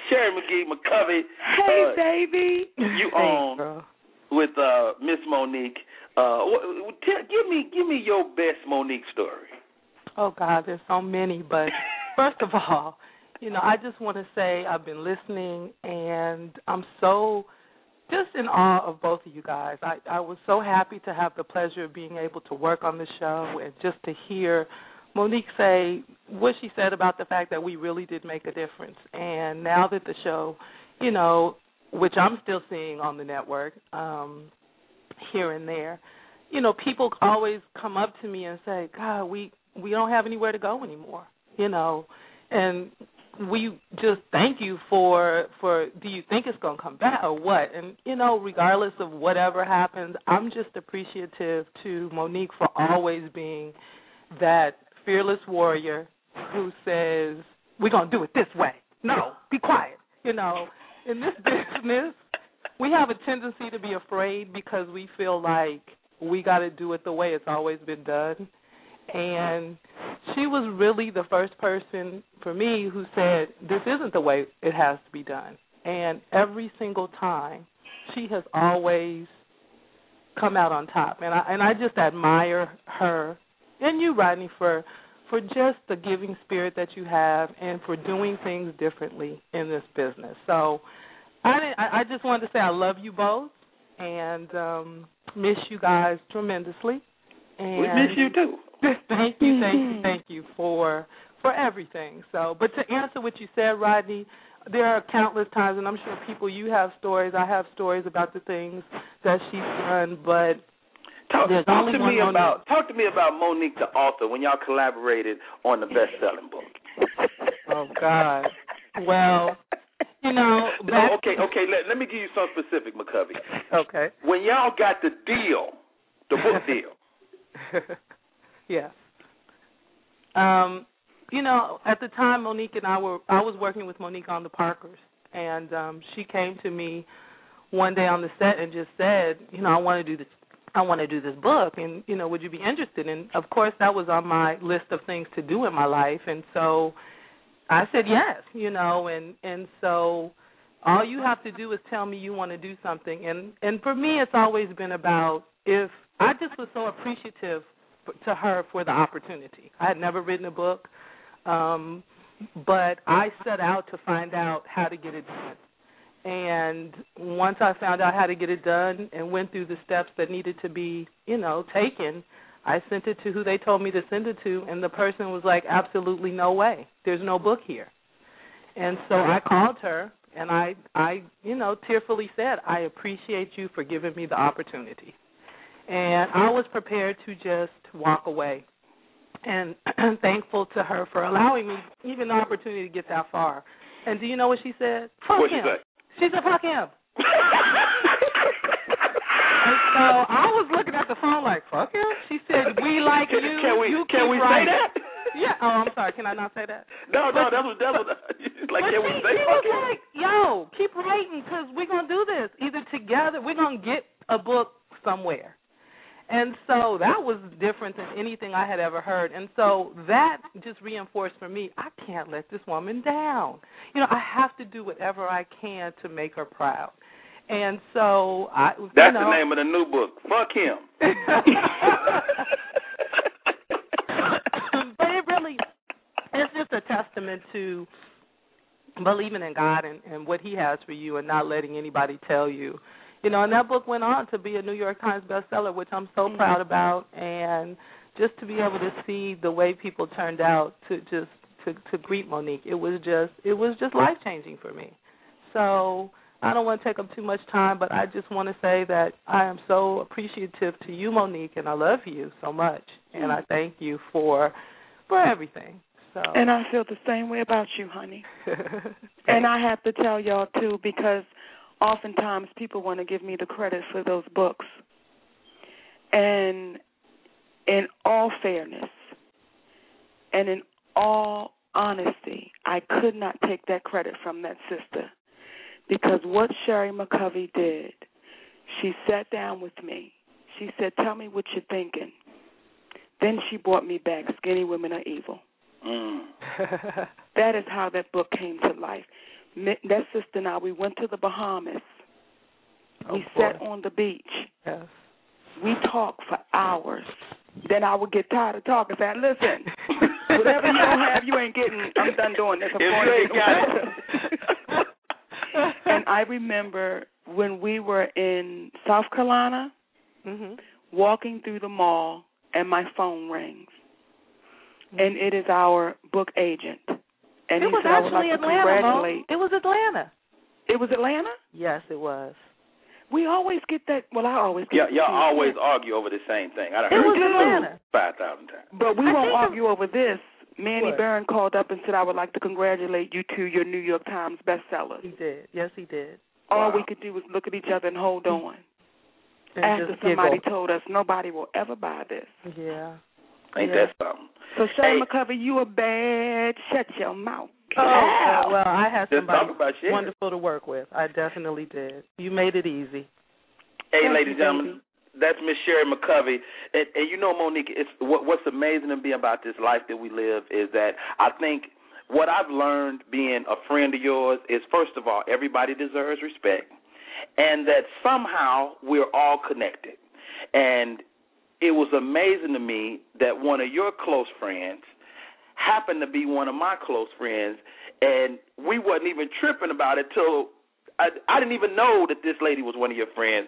Sherry McGee McCovey. Hey, uh, baby. You Thanks, on girl. with uh, Miss Mo'Nique. Uh, wh- wh- tell, give me give me your best Mo'Nique story. Oh God, there's so many. But *laughs* first of all, you know, I just want to say I've been listening, and I'm so just in awe of both of you guys. I I was so happy to have the pleasure of being able to work on the show and just to hear Mo'Nique say what she said about the fact that we really did make a difference. And now that the show, you know, which I'm still seeing on the network, um, here and there, you know, people always come up to me and say, "God, we we don't have anywhere to go anymore," you know, and we just thank you for for do you think it's going to come back or what? And you know regardless of whatever happens i'm just appreciative to monique for always being that fearless warrior who says we're going to do it this way. No be quiet you know. In this business we have a tendency to be afraid because we feel like we got to do it the way it's always been done and she was really the first person for me who said this isn't the way it has to be done. And every single time she has always come out on top. And i and i just admire her. And you rodney for for just the giving spirit that you have and for doing things differently in this business. So i i just wanted to say i love you both and um miss you guys tremendously. And we miss you too. *laughs* thank you, thank you, thank you for for everything. So, but to answer what you said, Rodney, there are countless times, and I'm sure people you have stories. I have stories about the things that she's done, but Talk, talk to me about talk to me about Mo'Nique the author when y'all collaborated on the best selling book. oh God. Well, you know, *laughs* No, okay, okay. Let, let me give you some specific, McCovey. okay. When y'all got the deal, the book *laughs* deal, yes. Um, you know, at the time Mo'Nique and I were I was working with Mo'Nique on the Parkers and um she came to me one day on the set and just said, you know, I want to do this I want to do this book and you know, would you be interested? And of course that was on my list of things to do in my life and so I said yes, you know, and and so all you have to do is tell me you want to do something and and for me it's always been about if I just was so appreciative to her for the opportunity. I had never written a book um but I set out to find out how to get it done. And once I found out how to get it done and went through the steps that needed to be, you know, taken, I sent it to who they told me to send it to and the person was like, Absolutely no way. There's no book here. And so I called her and I I, you know, tearfully said, I appreciate you for giving me the opportunity. And I was prepared to just walk away and *clears throat* thankful to her for allowing me even the opportunity to get that far. And do you know what she said? Fuck What'd she him. say? She said, "Fuck him." *laughs* And so I was looking at the phone like, "Fuck him." She said, "We like you. Can we you can we writing." say that? Yeah. Oh, I'm sorry. Can I not say that? No, no, that was that was *laughs* like but can she, we say she was like, "Yo, keep writing because we're gonna do this either together. We're gonna get a book somewhere." And so that was different than anything I had ever heard. And so that just reinforced for me, I can't let this woman down. You know, I have to do whatever I can to make her proud. And so I That's know, the name of the new book. Fuck him. *laughs* but it really it's just a testament to believing in God and, and what He has for you, and not letting anybody tell you. You know, and that book went on to be a New York Times bestseller, which I'm so mm-hmm. proud about, and just to be able to see the way people turned out to just to to greet Mo'Nique, it was just it was just life changing for me. So I don't want to take up too much time, but I just want to say that I am so appreciative to you, Mo'Nique, and I love you so much, and I mm. thank you for for everything. So And I feel the same way about you, honey. *laughs* And I have to tell y'all too because oftentimes people want to give me the credit for those books. And in all fairness and in all honesty, I could not take that credit from that sister because what Sherry McCovey did, she sat down with me. She said, "Tell me what you're thinking." Then she brought me back. Skinny women are evil. Mm. That is how that book came to life. That sister and I, we went to the Bahamas. Oh, we boy. sat on the beach. yes. We talked for hours. Then I would get tired of talking. Say, listen, *laughs* whatever you don't have, you ain't getting. I'm done doing this. I'm going to and I remember when we were in South Carolina, mhm. walking through the mall, and my phone rings, and it is our book agent. And it he was said, actually like to Atlanta. Mo. congratulate. It was Atlanta. It was Atlanta. Yes, it was. We always get that. Well, I always get. Yeah, y'all confused. always argue over the same thing. I done It heard was do. Atlanta. five thousand times. But we I won't think argue over this. Manny What? Barron called up and said, "I would like to congratulate you to your New York Times bestseller." He did. Yes, he did. All Wow. we could do was look at each other and hold mm. on. And After somebody giggle. told us nobody will ever buy this. Yeah. Ain't Yeah. that something? So Sherry Hey. McCovey, you a bad. Shut your mouth. Oh, Ow. well, I had Just somebody talk about shit. wonderful to work with. I definitely did. You made it easy. Hey, Thank ladies and gentlemen, baby. that's Miss Sherry McCovey. And, and you know, Mo'Nique, it's what, what's amazing to me about this life that we live is that I think what I've learned being a friend of yours is, first of all, everybody deserves respect, and that somehow we're all connected. And it was amazing to me that one of your close friends happened to be one of my close friends, and we wasn't even tripping about it till I, I didn't even know that this lady was one of your friends.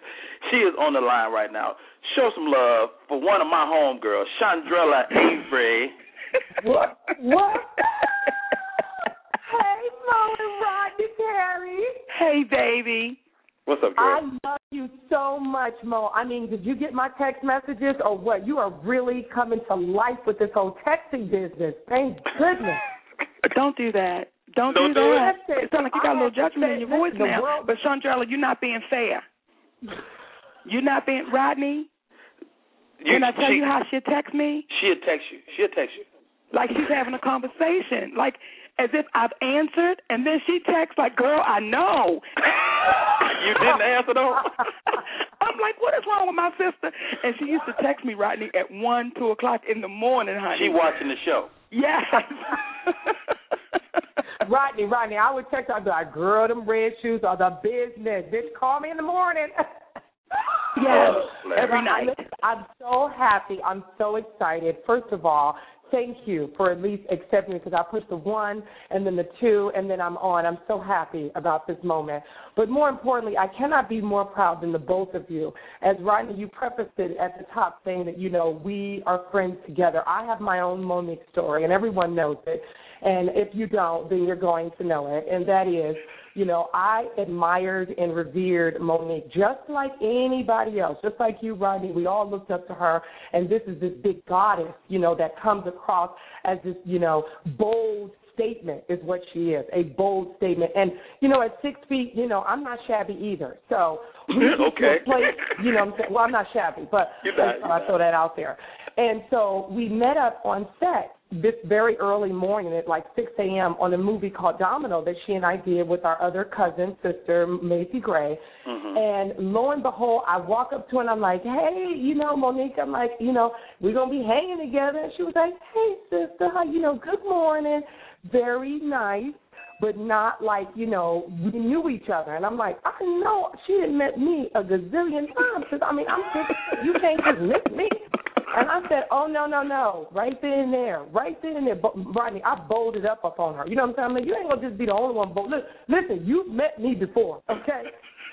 She is on the line right now. Show some love for one of my homegirls, Shondrella Avery. what? What? hey, Mo and Rodney Perry. Hey, baby. What's up, girl? I love you so much, Mo. I mean, did you get my text messages or what? You are really coming to life with this whole texting business. Thank goodness. *laughs* Don't do that. Don't, Don't do do that. it. It sounds like you got a little judgment in your voice now. world- But Shondrella, you're not being fair. You're not being Rodney. You- Can I tell she, you how she'll text me? She'll text you. She'll text you. Like she's having a conversation, like as if I've answered, and then she texts like, "Girl, I know." *laughs* You didn't answer though. *laughs* I'm like, what is wrong with my sister? And she used to text me, Rodney, at one, two o'clock in the morning, honey. She watching the show. Yes. *laughs* Rodney, Rodney, I would text her, I'd be like, girl, them red shoes are the business. Bitch, call me in the morning. yes. Every night. I'm so happy. I'm so excited. First of all, thank you for at least accepting me because I pushed the one and then the two and then I'm on. I'm so happy about this moment. But more importantly, I cannot be more proud than the both of you. As Rodney, you prefaced it at the top saying that, you know, we are friends together. I have my own Mo'Nique story and everyone knows it. And if you don't, then you're going to know it. And that is, you know, I admired and revered Mo'Nique just like anybody else, just like you, Rodney. We all looked up to her, and this is this big goddess, you know, that comes across as this, you know, bold statement is what she is, a bold statement. And you know, at six feet, you know, I'm not shabby either. So *laughs* we get to a Okay. *laughs* you know, I'm saying, well, I'm not shabby, but not, you're I throw that out there. And so we met up on set this very early morning at like 6 a.m. on a movie called Domino that she and I did with our other cousin, sister, Macy Gray. Mm-hmm. And lo and behold, I walk up to her and I'm like, hey, you know, Mo'Nique, I'm like, you know, we're going to be hanging together. And she was like, hey, sister, how, you know, good morning. Very nice but not like, you know, we knew each other. And I'm like, I know she had met me a gazillion times because, I mean, I'm just, you can't just miss me. And I said, oh, no, no, no, right then and there, right then and there. But, Rodney, I bolded up upon her. You know what I'm saying? I mean, you ain't going to just be the only one bold. Listen, listen, you've met me before, okay?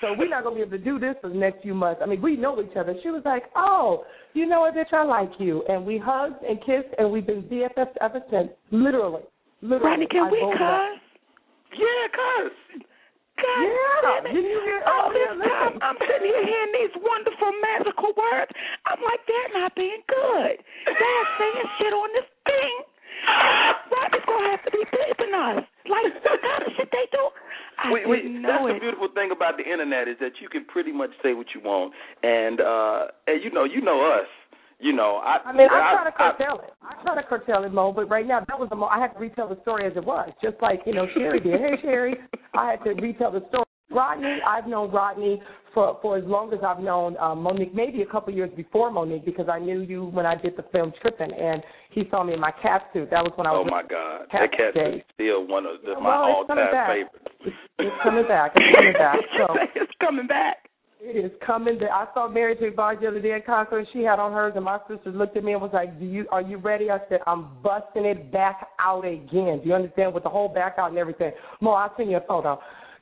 So we're not going to be able to do this for the next few months. I mean, we know each other. She was like, oh, you know what, bitch, I like you. And we hugged and kissed, and we've been BFFs ever since, literally. Literally. Rodney, can I we cuss? Yeah, cuz. God Yeah, damn it. didn't you hear- All this yeah, time. I'm sitting here hearing these wonderful magical words. I'm like, they're not being good. They're saying shit on this thing. Rodney's gonna have to be bleeping us. Like what kind of shit they do? I we, we, didn't that's know the beautiful thing about the internet is that you can pretty much say what you want, and uh, and you know, you know us. You know, I. I mean, I try to I, curtail it. I try to curtail it, Mo, but right now that was the mo. I had to retell the story as it was, just like you know Sherry did. Hey, Sherry, I had to retell the story. Rodney, I've known Rodney for for as long as I've known um, Mo'Nique, maybe a couple years before Mo'Nique, because I knew you when I did the film Tripping, and he saw me in my cat suit. That was when I was. oh my God, Cat that cat Day. is still one of the, Well, my all-time favorites. It's, it's coming back. It's coming back. *laughs* So. it's coming back. It is coming. To, I saw Mary J. Blige the other day at and She had on hers, and my sister looked at me and was like, "Do you are you ready?" I said, "I'm busting it back out again." Do you understand? With the whole back out and everything. Mo, I'll send you a photo.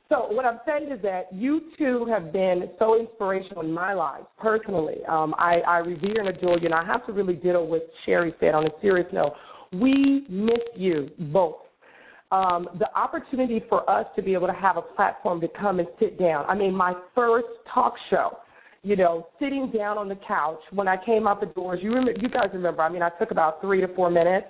So what I'm saying is that you two have been so inspirational in my life personally. Um, I, I revere and adore you, and I have to really ditto what Sherry said on a serious note. We miss you both um, the opportunity for us to be able to have a platform to come and sit down. I mean, my first talk show, you know, sitting down on the couch when I came out the doors. You remember? You guys remember? I mean, I took about three to four minutes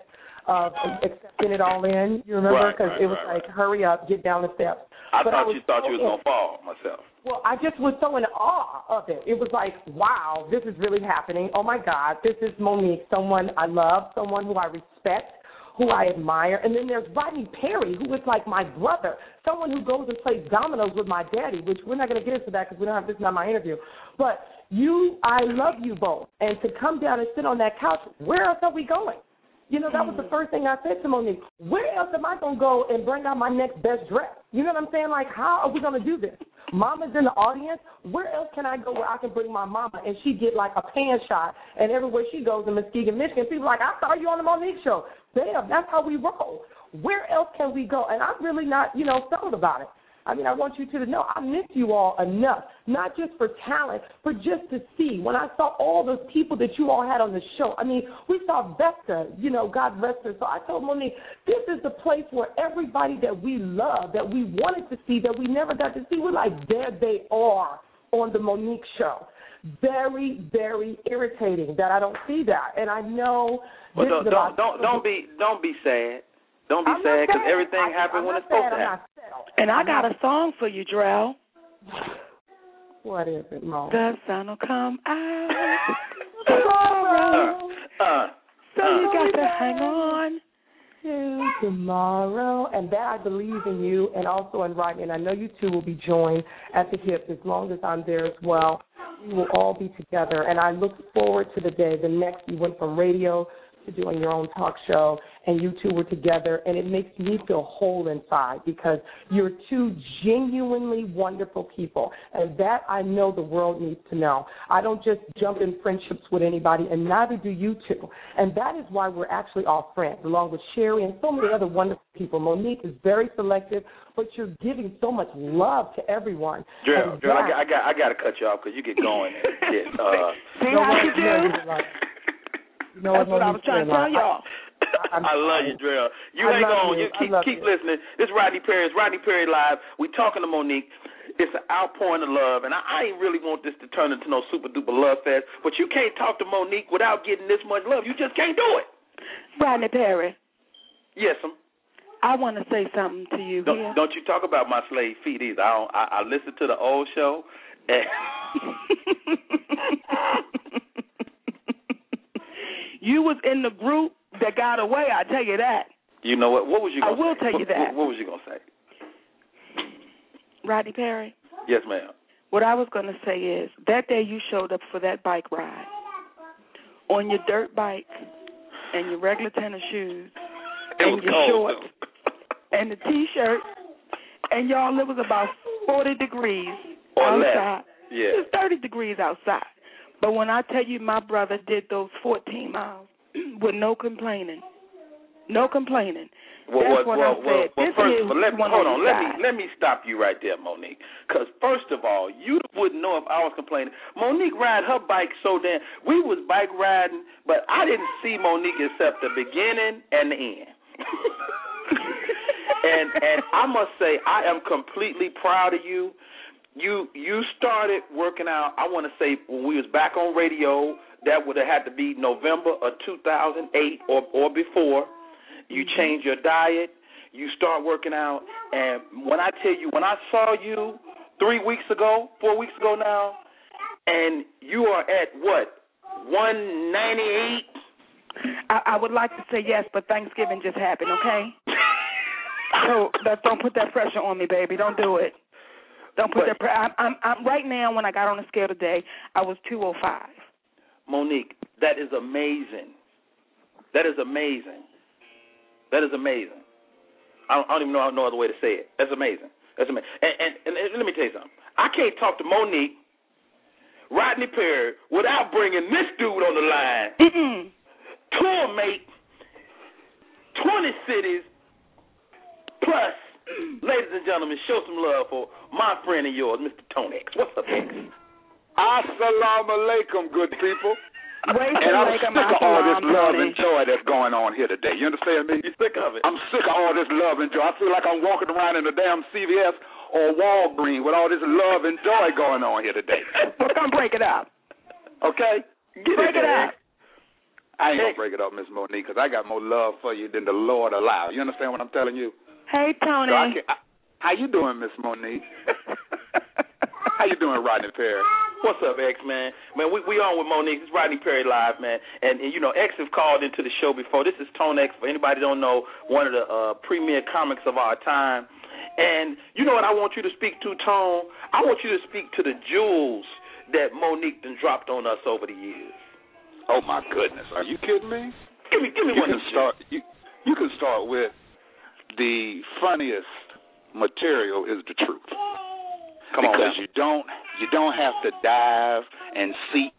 of accepting it all in. You remember? Because right, it was right, like, hurry up, get down the steps. I But thought was you thought so you was in- gonna fall myself. well, I just was so in awe of it. It was like, wow, this is really happening. Oh my God, this is Mo'Nique, someone I love, someone who I respect, who I admire. And then there's Rodney Perry, who is like my brother, someone who goes and plays dominoes with my daddy, which we're not going to get into that because we don't have this is not my interview. But you, I love you both. And to come down and sit on that couch, where else are we going? You know, that was the mm. first thing I said to Mo'Nique. Where else am I going to go and bring out my next best dress? You know what I'm saying? Like, how are we going to do this? Mama's in the audience. Where else can I go where I can bring my mama and she get like a pan shot? And everywhere she goes in Muskegon, Michigan, people are like, I saw you on the Mo'Nique show. Damn, that's how we roll. Where else can we go? And I'm really not, you know, settled about it. I mean, I want you to know I miss you all enough, not just for talent, but just to see. When I saw all those people that you all had on the show, I mean, we saw Vesta, you know, God rest her. So I told Mo'Nique, this is the place where everybody that we love, that we wanted to see, that we never got to see, we're like, there they are on the Mo'Nique show. Very, very irritating that I don't see that, and I know. Well, don't don't, don't don't be don't be sad. Don't be I'm sad because everything I, happens I'm when it's supposed to happen. not sad. And I got a song for you, Drell. What is it, Mo? The sun will come out Tomorrow. Uh, uh, so you got to hang on. to tomorrow, and that I believe in you, and also in writing. And I know you two will be joined at the hip as long as I'm there as well. We will all be together, and I look forward to the day. The next you went from radio to doing your own talk show, and you two were together, and it makes me feel whole inside because you're two genuinely wonderful people, and that I know the world needs to know. I don't just jump in friendships with anybody, and neither do you two, and that is why we're actually all friends, along with Sherry and so many other wonderful people. Mo'Nique is very selective, but you're giving so much love to everyone. Drill, And Drill, I, got- I got I got to cut you off because you get going and shit. *laughs* Uh, See how what? you You do? What, like- you know That's what I was trying to tell y'all. I'm I love you, sorry. Drill. You I hang love on. you. You keep keep you. listening. This is Rodney Perry. It's Rodney Perry live. We talking to Mo'Nique. It's an outpouring of love, and I, I ain't really want this to turn into no super duper love fest. But you can't talk to Mo'Nique without getting this much love. You just can't do it. Rodney Perry, Yes, um. I want to say something to you Don't, here. don't you talk about my slave feet either. I don't, I, I listen to the old show, and *laughs* *laughs* you was in the group that got away. I tell you that. you know what? What was you? I Gonna will say? tell you What- that. What, what was you gonna say? Rodney Perry. Yes, ma'am. What I was going to say is that day you showed up for that bike ride on your dirt bike and your regular tennis shoes It and your cold. shorts and the t-shirt and y'all it was about 40 degrees Or less. outside. Yeah. It's 30 degrees outside. But when I tell you my brother did those 14 miles *clears throat* with no complaining, no complaining. Well, That's well, what well, I said. well, this first, is but let me, hold on on. Let me let me stop you right there, Mo'Nique. Because first of all, you wouldn't know if I was complaining. Mo'Nique ride her bike so damn. We was bike riding, but I didn't see Mo'Nique except the beginning and the end. *laughs* and and I must say, I am completely proud of you. You you started working out. I want to say when we was back on radio, that would have had to be November of 2008 or or before. You mm-hmm. change your diet. You start working out, and when I tell you, when I saw you three weeks ago, four weeks ago now, and you are at what 198. I, I would like to say yes, but Thanksgiving just happened, okay? so that, don't put that pressure on me, baby. Don't do it. Don't put But- that. I'm, I'm, I'm right now. When I got on the scale today, I was 205. Mo'Nique, that is amazing. That is amazing. That is amazing. I don't, I don't even know no other way to say it. That's amazing. That's amazing. And, and, and, and let me tell you something. I can't talk to Mo'Nique, Rodney Perry, without bringing this dude on the line. Mm-mm. Tour mate, 20 cities, plus, *clears throat* ladies and gentlemen, show some love for my friend and yours, Mr. Tony X. What's up, X? Assalamu alaikum, good people. *laughs* Wait And I'm sick of all this love and joy that's going on here today. You understand me? You sick of it? I'm sick of all this love and joy. I feel like I'm walking around in a damn CVS or Walgreens with all this love and joy going on here today. *laughs* Well, come break it up. Okay? Get break it, it up. I ain't gonna break it up, Miss Mo'Nique, because I got more love for you than the Lord allows. You understand what I'm telling you? Hey, Tony. So I can, I, how you doing, Miss Mo'Nique? *laughs* How you doing, Rodney Perry? What's up, X man? Man, we we on with Mo'Nique. It's Rodney Perry live, man. And, and you know, X have called into the show before. This is Tone X. For anybody don't know, one of the uh, premier comics of our time. And you know what I want you to speak to, Tone? I want you to speak to the jewels that Mo'Nique done dropped on us over the years. Oh my goodness, are you kidding me? Give me, give me you one. can of start. You you can start with the funniest material is the truth. Come on because now. you don't you don't have to dive and seek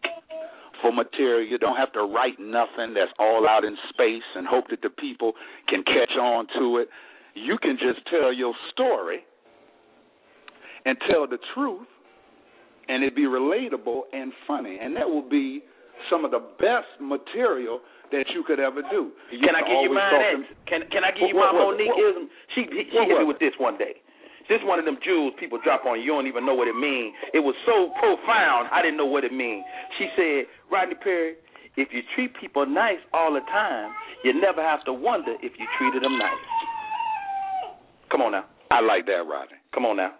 for material. You don't have to write nothing that's all out in space and hope that the people can catch on to it. You can just tell your story and tell the truth, and it be relatable and funny, and that will be some of the best material that you could ever do. You can I give you mine? Talking, can Can I give you my what, Mo'Nique what, ism? She she hit me with this one day. This one of them jewels people drop on you. You don't even know what it means. It was so profound. I didn't know what it means. She said, Rodney Perry, if you treat people nice all the time, you never have to wonder if you treated them nice. Come on now. I like that, Rodney. Come on now.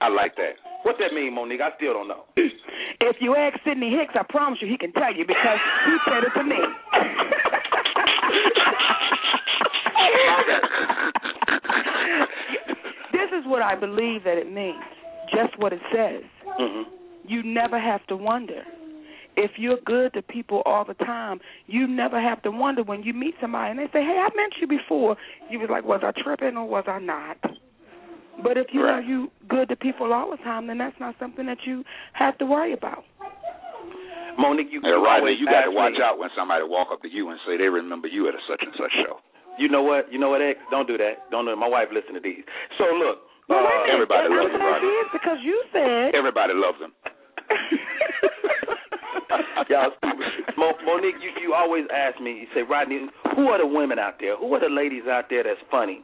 I like that. What that mean, Mo'Nique? I still don't know. *clears throat* If you ask Sidney Hicks, I promise you he can tell you because he said it to me. *laughs* this is what I believe that it means. Just what it says. Mm-hmm. You never have to wonder. If you're good to people all the time, you never have to wonder when you meet somebody and they say, "Hey, I met you before." You was like, "Was I tripping or was I not?" But if you Right. know you good to people all the time, then that's not something that you have to worry about. Mo'Nique, you, Hey, you Rodney, you got to watch me, out when somebody walk up to you and say they remember you at a such and such show. You know what? You know what, X? Don't do that. Don't do it. My wife listen to these. So look, Well, uh, wait a minute. everybody That's loves what you, is because you said. Everybody loves him. *laughs* Y'all, Mo, Mo'Nique, you you always ask me. You say, Rodney, who are the women out there? Who are the ladies out there that's funny?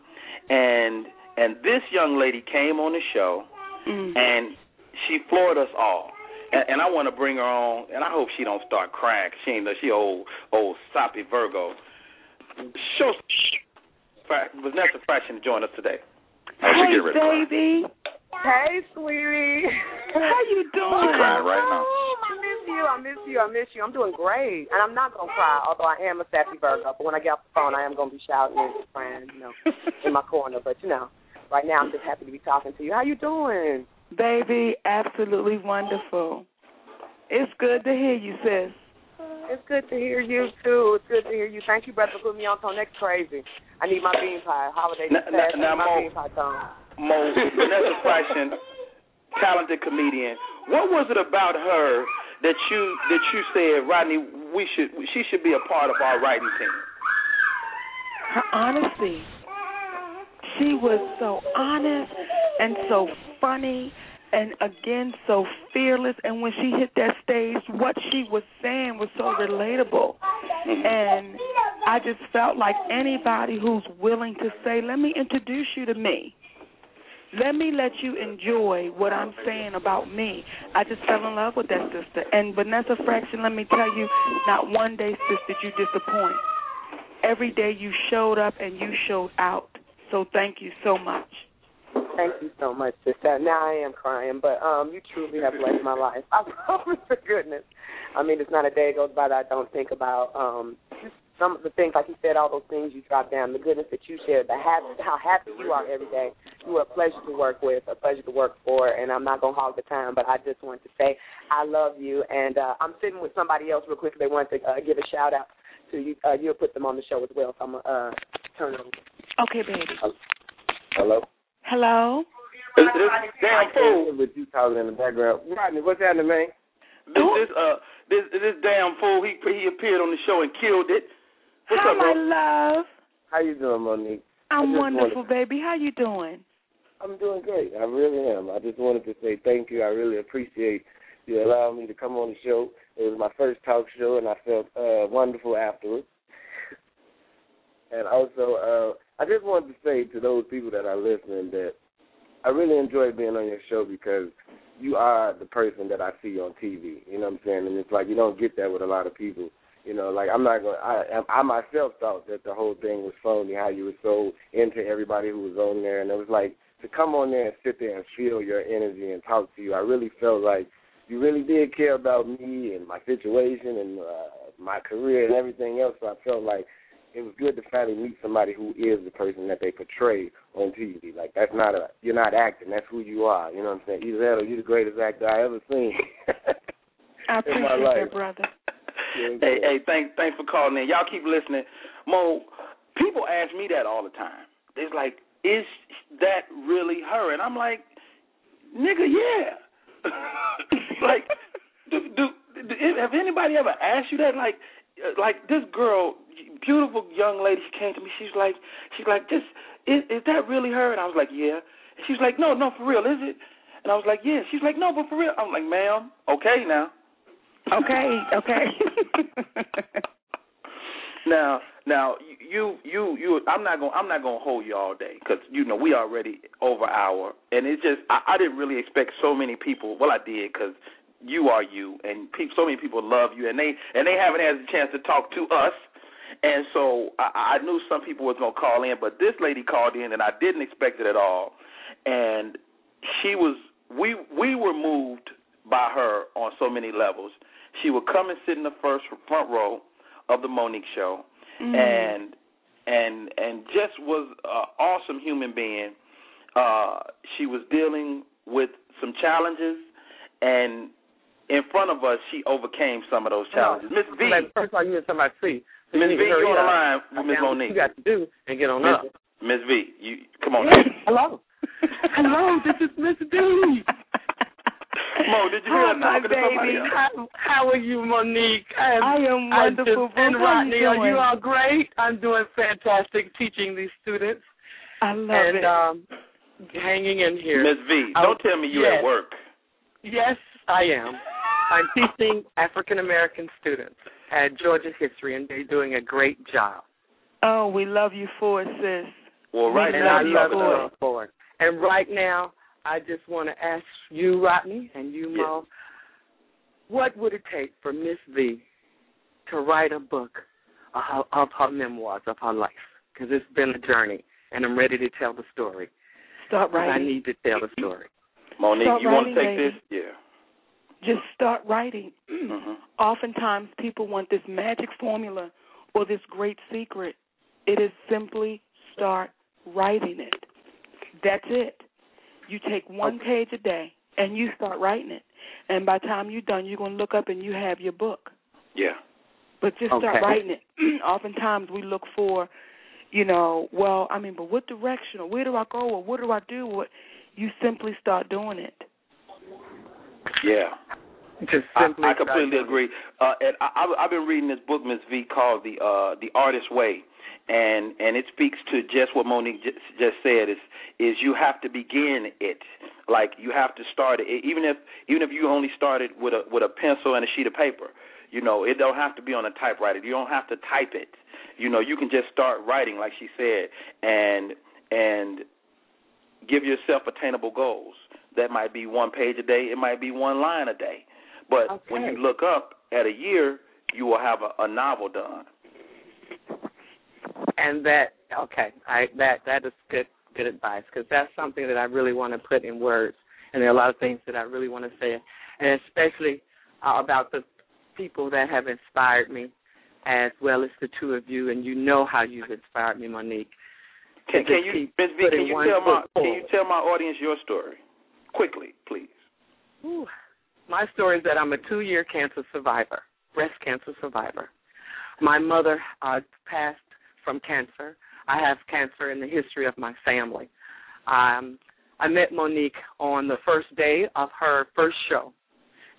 And and this young lady came on the show, Mm. and she floored us all. And, and I want to bring her on, and I hope she don't start crying. 'cause She ain't no she old old soppy Virgo. Show Vanessa Fraction to join us today. I should Hey, get rid of baby. Hey, sweetie. How you *laughs* She's doing? crying right now. I miss you. I miss you. I miss you. I'm doing great, and I'm not gonna cry. Although I am a sassy Virgo, but when I get off the phone, I am gonna be shouting and crying, you know, in my corner. But you know, right now I'm just happy to be talking to you. How you doing? Baby, absolutely wonderful. It's good to hear you, sis. It's good to hear you too. It's good to hear you. Thank you, brother, for putting me on tone. That's crazy. I need my bean pie. Holiday Now- just now- now, my Mo- bean pie tone. Mo Vanessa Fraction, talented comedian. What was it about her that you that you said, Rodney, we should she should be a part of our writing team? Her honesty. She was so honest and so funny and again so fearless and when she hit that stage what she was saying was so relatable and I just felt like anybody who's willing to say, Let me introduce you to me. Let me let you enjoy what I'm saying about me. I just fell in love with that sister. And Vanessa Fraction, let me tell you, not one day, sis, did you disappoint. Every day you showed up and you showed out. So thank you so much. Thank you so much, sister. Now I am crying, but um, you truly have blessed my life. *laughs* I promise for goodness. I mean, it's not a day goes by that I don't think about um just some of the things, like you said, all those things you dropped down, the goodness that you shared, the happy, how happy you are every day. You are a pleasure to work with, a pleasure to work for, and I'm not gonna hog the time, but I just want to say I love you, and uh, I'm sitting with somebody else real quick. They want to uh, give a shout out to you. Uh, you'll put them on the show as well, so I'm gonna uh, turn it over. Okay, baby. Hello. Hello? This, this damn fool, With you talking in the background. Rodney, what's happening, man? this, this uh this this damn fool, he he appeared on the show and killed it. What's Hi, up, my bro? love. How you doing, Mo'Nique? I I'm just wonderful, baby. How you doing? I'm doing great. I really am. I just wanted to say thank you. I really appreciate you allowing me to come on the show. It was my first talk show, and I felt uh, wonderful afterwards. And also, uh, I just wanted to say to those people that are listening that I really enjoy being on your show because you are the person that I see on TV. You know what I'm saying? And it's like you don't get that with a lot of people. You know, like I'm not going. I I myself thought that the whole thing was phony. How you were so into everybody who was on there, and it was like to come on there and sit there and feel your energy and talk to you. I really felt like you really did care about me and my situation and uh, my career and everything else. So I felt like it was good to finally meet somebody who is the person that they portray on TV. Like that's not a you're not acting. That's who you are. You know what I'm saying? Either that or you're the greatest actor I ever seen. I *laughs* In my appreciate life. that, brother. Hey, hey, thanks thanks for calling in. Y'all keep listening. Mo, people ask me that all the time. It's like, is that really her? And I'm like, nigga, yeah. *laughs* like, do, do, do, have anybody ever asked you that? Like, uh, like this girl, beautiful young lady, she came to me. She's like, she's like, just is, is that really her? And I was like, yeah. And she's like, no, no, for real, is it? And I was like, yeah. She's like, no, but for real. I'm like, ma'am, okay now. Okay, okay. *laughs* now, now you, you, you. I'm not gonna, I'm not gonna hold you all day because you know we already over hour, and it's just I, I didn't really expect so many people. Well, I did because you are you, and pe- so many people love you, and they and they haven't had a chance to talk to us. And so I, I knew some people was gonna call in, but this lady called in, and I didn't expect it at all. And she was, we we were moved by her on so many levels. She would come and sit in the first front row of the Mo'Nique show, mm. and and and just was an awesome human being. Uh, she was dealing with some challenges, and in front of us, she overcame some of those challenges. Miss V. First of all, you need somebody see. So Miss V, you on the line with Miss Mo'Nique. you got to do and get on Ms. up. Miss V, you come on. Hello. *laughs* Hello, this is Miss V. Mo, did you hear her Hi, talking to somebody baby. How, how are you, Mo'Nique? I am, I am I wonderful. just, and Rodney, you are you all great? I'm doing fantastic teaching these students I love and it. um hanging in here. Miss V, don't tell me you yes. at work. Yes, I am. I'm teaching African American students at Georgia History, and they're doing a great job. oh, we love you for it, sis. Well, right and now I love you're love you for it. them for it. And right now, I just want to ask you, Rodney, and you, Yes. Mo, what would it take for Miss V to write a book of her, of her memoirs of her life? Because it's been a journey, and I'm ready to tell the story. Start writing. I need to tell the story. Mo'Nique, Start you want to take baby. this? Yeah. Just start writing. hmm Oftentimes, people want this magic formula or this great secret. It is simply start writing it. That's it. You take one page a day and you start writing it. And by the time you're done, you're going to look up and you have your book. Yeah. But just start Okay. writing it. *clears throat* Oftentimes, we look for, you know, well, I mean, but what direction or where do I go or what do I do? What you simply start doing it. Yeah. Just I, simply I completely agree. Uh, and I, I- I've been reading this book, Miss V, called the uh, the Artist Way, and and it speaks to just what Mo'Nique just, just said. Is is you have to begin it, like you have to start it, even if even if you only started with a with a pencil and a sheet of paper. You know, it don't have to be on a typewriter. You don't have to type it. You know, you can just start writing, like she said, and and give yourself attainable goals. That might be one page a day. It might be one line a day. But when you look up at a year, you will have a, a novel done. and that okay i that that is good good advice because that's something that i really want to put in words and there are a lot of things that i really want to say and especially uh, about the people that have inspired me as well as the two of you and you know how you've inspired me monique Can, can you, Ms. V, can you tell my foot can you tell my audience your story quickly, please? Ooh. My story is that I'm a two year cancer survivor, breast cancer survivor. My mother uh, passed from cancer. I have cancer in the history of my family. Um, I met Mo'Nique on the first day of her first show,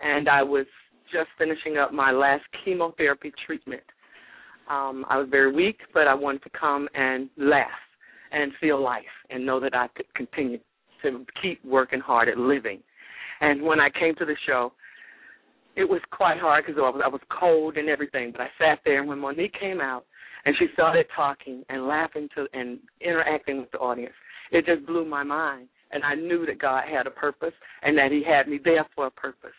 and I was just finishing up my last chemotherapy treatment. Um, I was very weak, but I wanted to come and laugh and feel life and know that I could continue to keep working hard at living. And when I came to the show, it was quite hard because I was, I was cold and everything. But I sat there, and when Mo'Nique came out and she started talking and laughing to and interacting with the audience, it just blew my mind. And I knew that God had a purpose and that He had me there for a purpose.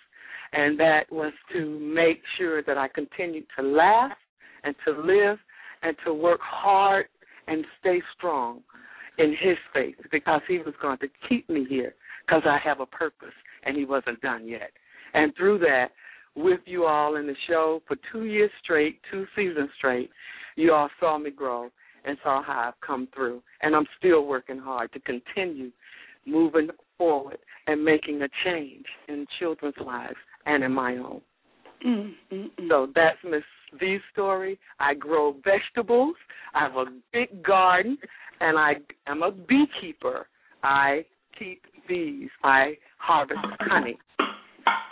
And that was to make sure that I continued to laugh and to live and to work hard and stay strong in His faith because He was going to keep me here because I have a purpose and He wasn't done yet. And through that, with you all in the show for two years straight, two seasons straight, you all saw me grow and saw how I've come through. And I'm still working hard to continue moving forward and making a change in children's lives and in my own. Mm, mm, mm. So that's Miss V's story. I grow vegetables. I have a big garden, and I am a beekeeper. I keep bees. I harvest oh. honey.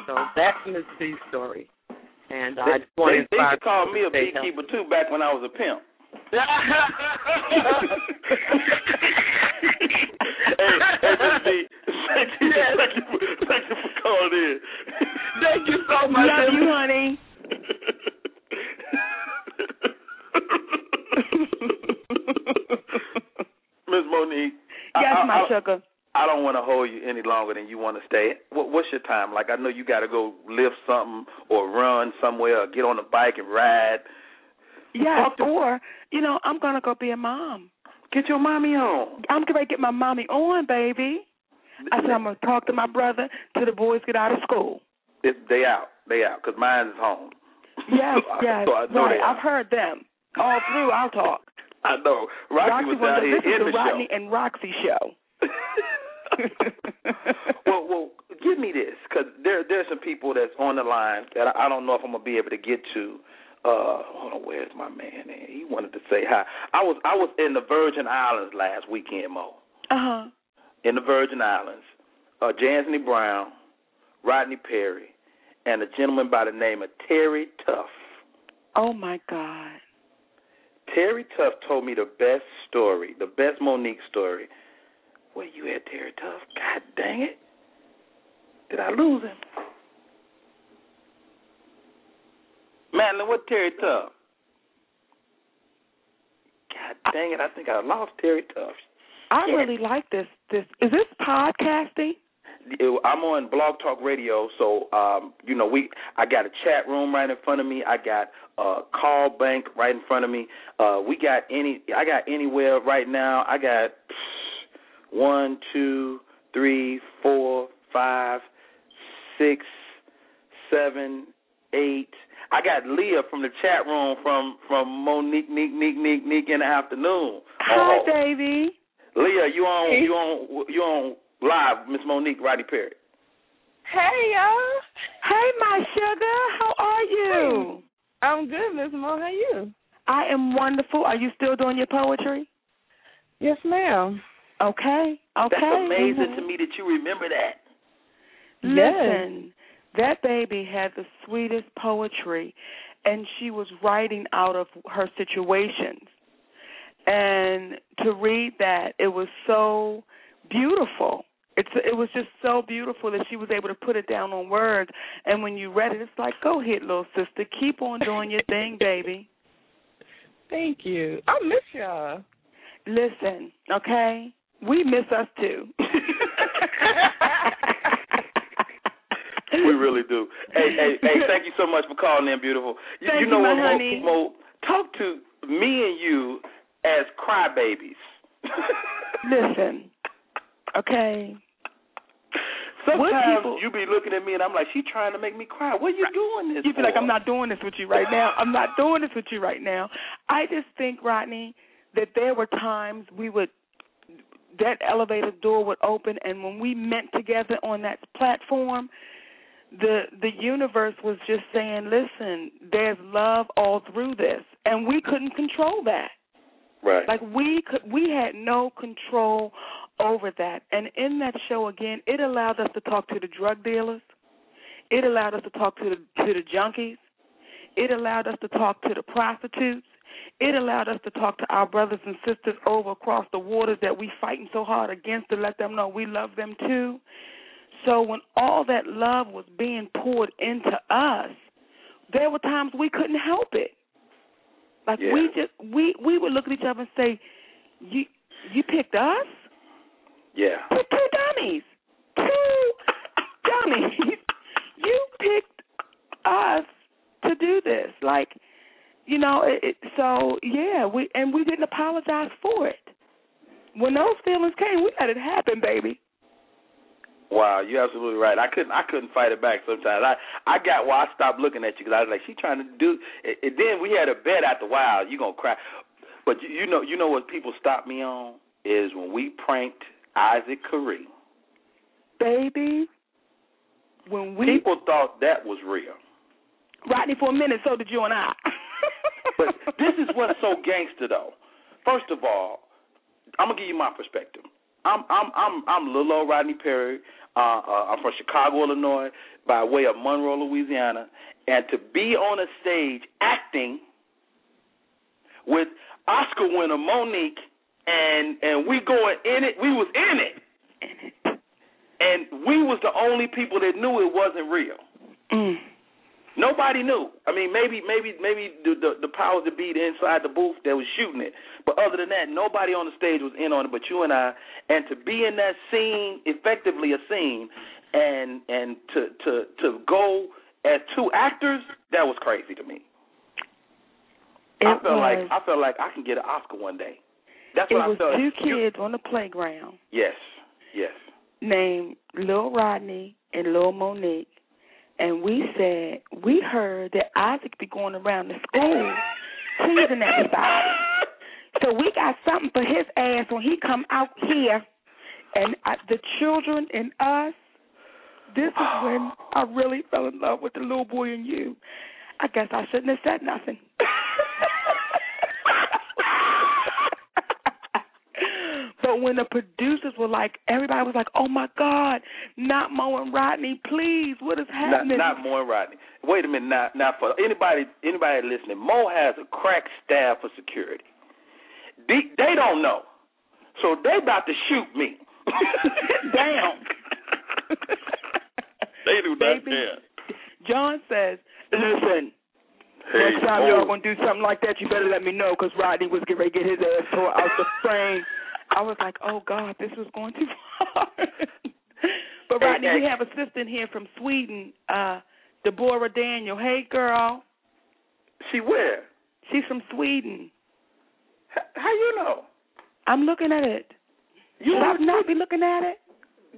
So that's Miss V's story. And I They, just want they, to they inspire used to call me a to stay beekeeper too back when I was a pimp. *laughs* hey, hey, Miss V, thank you, Yes. thank you, for, thank you for calling in. Thank you so much. Love you, honey. *laughs* Miss Mo'Nique. Yes, I, I, my I, sugar. I don't want to hold you any longer than you want to stay. What, what's your time? Like I know you got to go lift something or run somewhere or get on a bike and ride. Yeah, or you know, I'm gonna go be a mom. Get your mommy on. I'm gonna get my mommy on, baby. I said I'm gonna talk to my brother till the boys get out of school. They out. They out because mine is home. Yes, *laughs* yes. So I know right. I've heard them all through. I'll talk. I know. Roxy, was out here in the the Rodney show. and Roxy show. *laughs* well, well, give me this because there there's some people that's on the line that I, I don't know if I'm gonna be able to get to. Uh, hold on, where's my man? At? He wanted to say hi. I was I was in the Virgin Islands last weekend, Mo. Uh huh. In the Virgin Islands, uh, J. Anthony Brown, Rodney Perry, and a gentleman by the name of Terry Tuff. Oh my God. Terry Tuff told me the best story, the best Mo'Nique story. Where you at, Terry Tuff? God dang it. Did I lose him? Madeline, what Terry Tuff? God dang it, I think I lost Terry Tuff. I Yeah. really like this. This is this podcasting. I'm on Blog Talk Radio, so um, you know we. I got a chat room right in front of me. I got a call bank right in front of me. Uh, we got any. I got anywhere right now. I got one, two, three, four, five, six, seven, eight. I got Leah from the chat room from from Mo'Nique, Nick, Nick, Nick, Nick in the afternoon. Hi, Oh, baby. Leah, you on you on you on live, Miss Mo'Nique Rodney Perry. Hey y'all. Hey, my sugar. How are you? I'm good, Miss Mo. How are you? I am wonderful. Are you still doing your poetry? Yes, ma'am. Okay. Okay. That's amazing Mhm. to me that you remember that. Listen, that baby had the sweetest poetry, and she was writing out of her situations. And to read that, it was so beautiful. It's it was just so beautiful that she was able to put it down on words. And when you read it, it's like, go ahead, little sister, keep on doing your thing, *laughs* baby. Thank you. I miss y'all. Listen, okay, we miss us too. We really do. Hey, hey, hey! Thank you so much for calling in, beautiful. You, Thank you know you, what, Mo- honey. Mo, talk to me and you as crybabies. Listen, okay. Sometimes people- you be looking at me and I'm like, she trying to make me cry. What are you doing this You feel for? like, I'm not doing this with you right now. I'm not doing this with you right now. I just think, Rodney, that there were times we would that elevator door would open, and when we met together on that platform, the the universe was just saying, "Listen, there's love all through this," and we couldn't control that. Right. Like we could, we had no control over that. And in that show again, it allowed us to talk to the drug dealers. It allowed us to talk to the to the junkies. It allowed us to talk to the prostitutes. It allowed us to talk to our brothers and sisters over across the waters that we fighting so hard against to let them know we love them too. So when all that love was being poured into us, there were times we couldn't help it. Like Yeah. we just we we would look at each other and say, "You you picked us? yeah. Two, two dummies, two dummies. *laughs* you picked us to do this. Like, you know. It, it, so yeah, we and we didn't apologize for it. When those feelings came, we let it happen, baby. Wow, you're absolutely right. I couldn't I couldn't fight it back sometimes. I I got well I stopped looking at you because I was like she trying to do. And and then we had a bet after a while. You gonna cry, but you, you know you know what people stopped me on is when we pranked Isaac Curry. Baby, when we People thought that was real. Rodney for a minute, so did you and I. *laughs* But this is what's so gangster though. First of all, I'm gonna give you my perspective. I'm I'm I'm I'm little old Rodney Perry. Uh, uh, I'm from Chicago, Illinois, by way of Monroe, Louisiana, and to be on a stage acting with Oscar winner Mo'Nique, and and we going in it. We was in it. and we was the only people that knew it wasn't real. Mm. Nobody knew. I mean, maybe, maybe, maybe the, the the powers that be inside the booth that was shooting it. But other than that, nobody on the stage was in on it. But you and I, and to be in that scene, effectively a scene, and and to to to go as two actors, that was crazy to me. It I felt was, like I felt like I can get an Oscar one day. That's it what was I felt. two You- kids on the playground yes, yes. named Lil Rodney and Lil Mo'Nique, and we said we heard that Isaac be going around the school teasing everybody. So we got something for his ass when he come out here, and I, the children and us. This is when I really fell in love with the little boy and you. I guess I shouldn't have said nothing. *laughs* But when the producers were like, everybody was like, "Oh my God, not Mo and Rodney, please, what is happening?" not Mo and Rodney. Wait a minute. not not for anybody, anybody listening, Mo has a crack staff for security. They, they don't know, so they about to shoot me. *laughs* Damn. *laughs* they do not Baby. care. John says, "Listen, Hey, next time y'all gonna do something like that, you better let me know, 'cause Rodney was getting ready to get his ass tore out the frame." I was like, "Oh God, this was going too *laughs* far." but Rodney, we have a assistant here from Sweden, uh, Deborah Daniel. Hey, girl. She where? She's from Sweden. H- How you know? I'm looking at it. You Should I not be looking at it?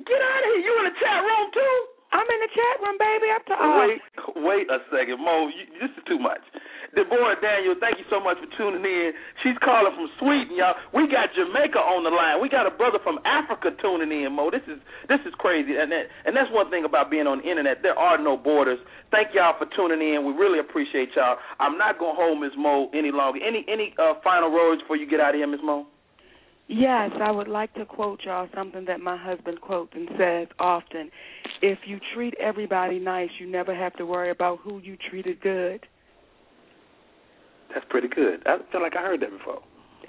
Get out of here! You in the chat room too? I'm in the chat room, baby. I'm to, Wait, wait a second, Mo. You, this is too much. Deborah Daniel, thank you so much for tuning in. She's calling from Sweden, y'all. We got Jamaica on the line. We got a brother from Africa tuning in, Mo. This is this is crazy, and that, and that's one thing about being on the internet. There are no borders. Thank y'all for tuning in. We really appreciate y'all. I'm not gonna hold Miss Mo any longer. Any any uh, final words before you get out of here, Miss Mo? Yes, I would like to quote y'all something that my husband quotes and says often. If you treat everybody nice, you never have to worry about who you treated good. That's pretty good. I feel like I heard that before.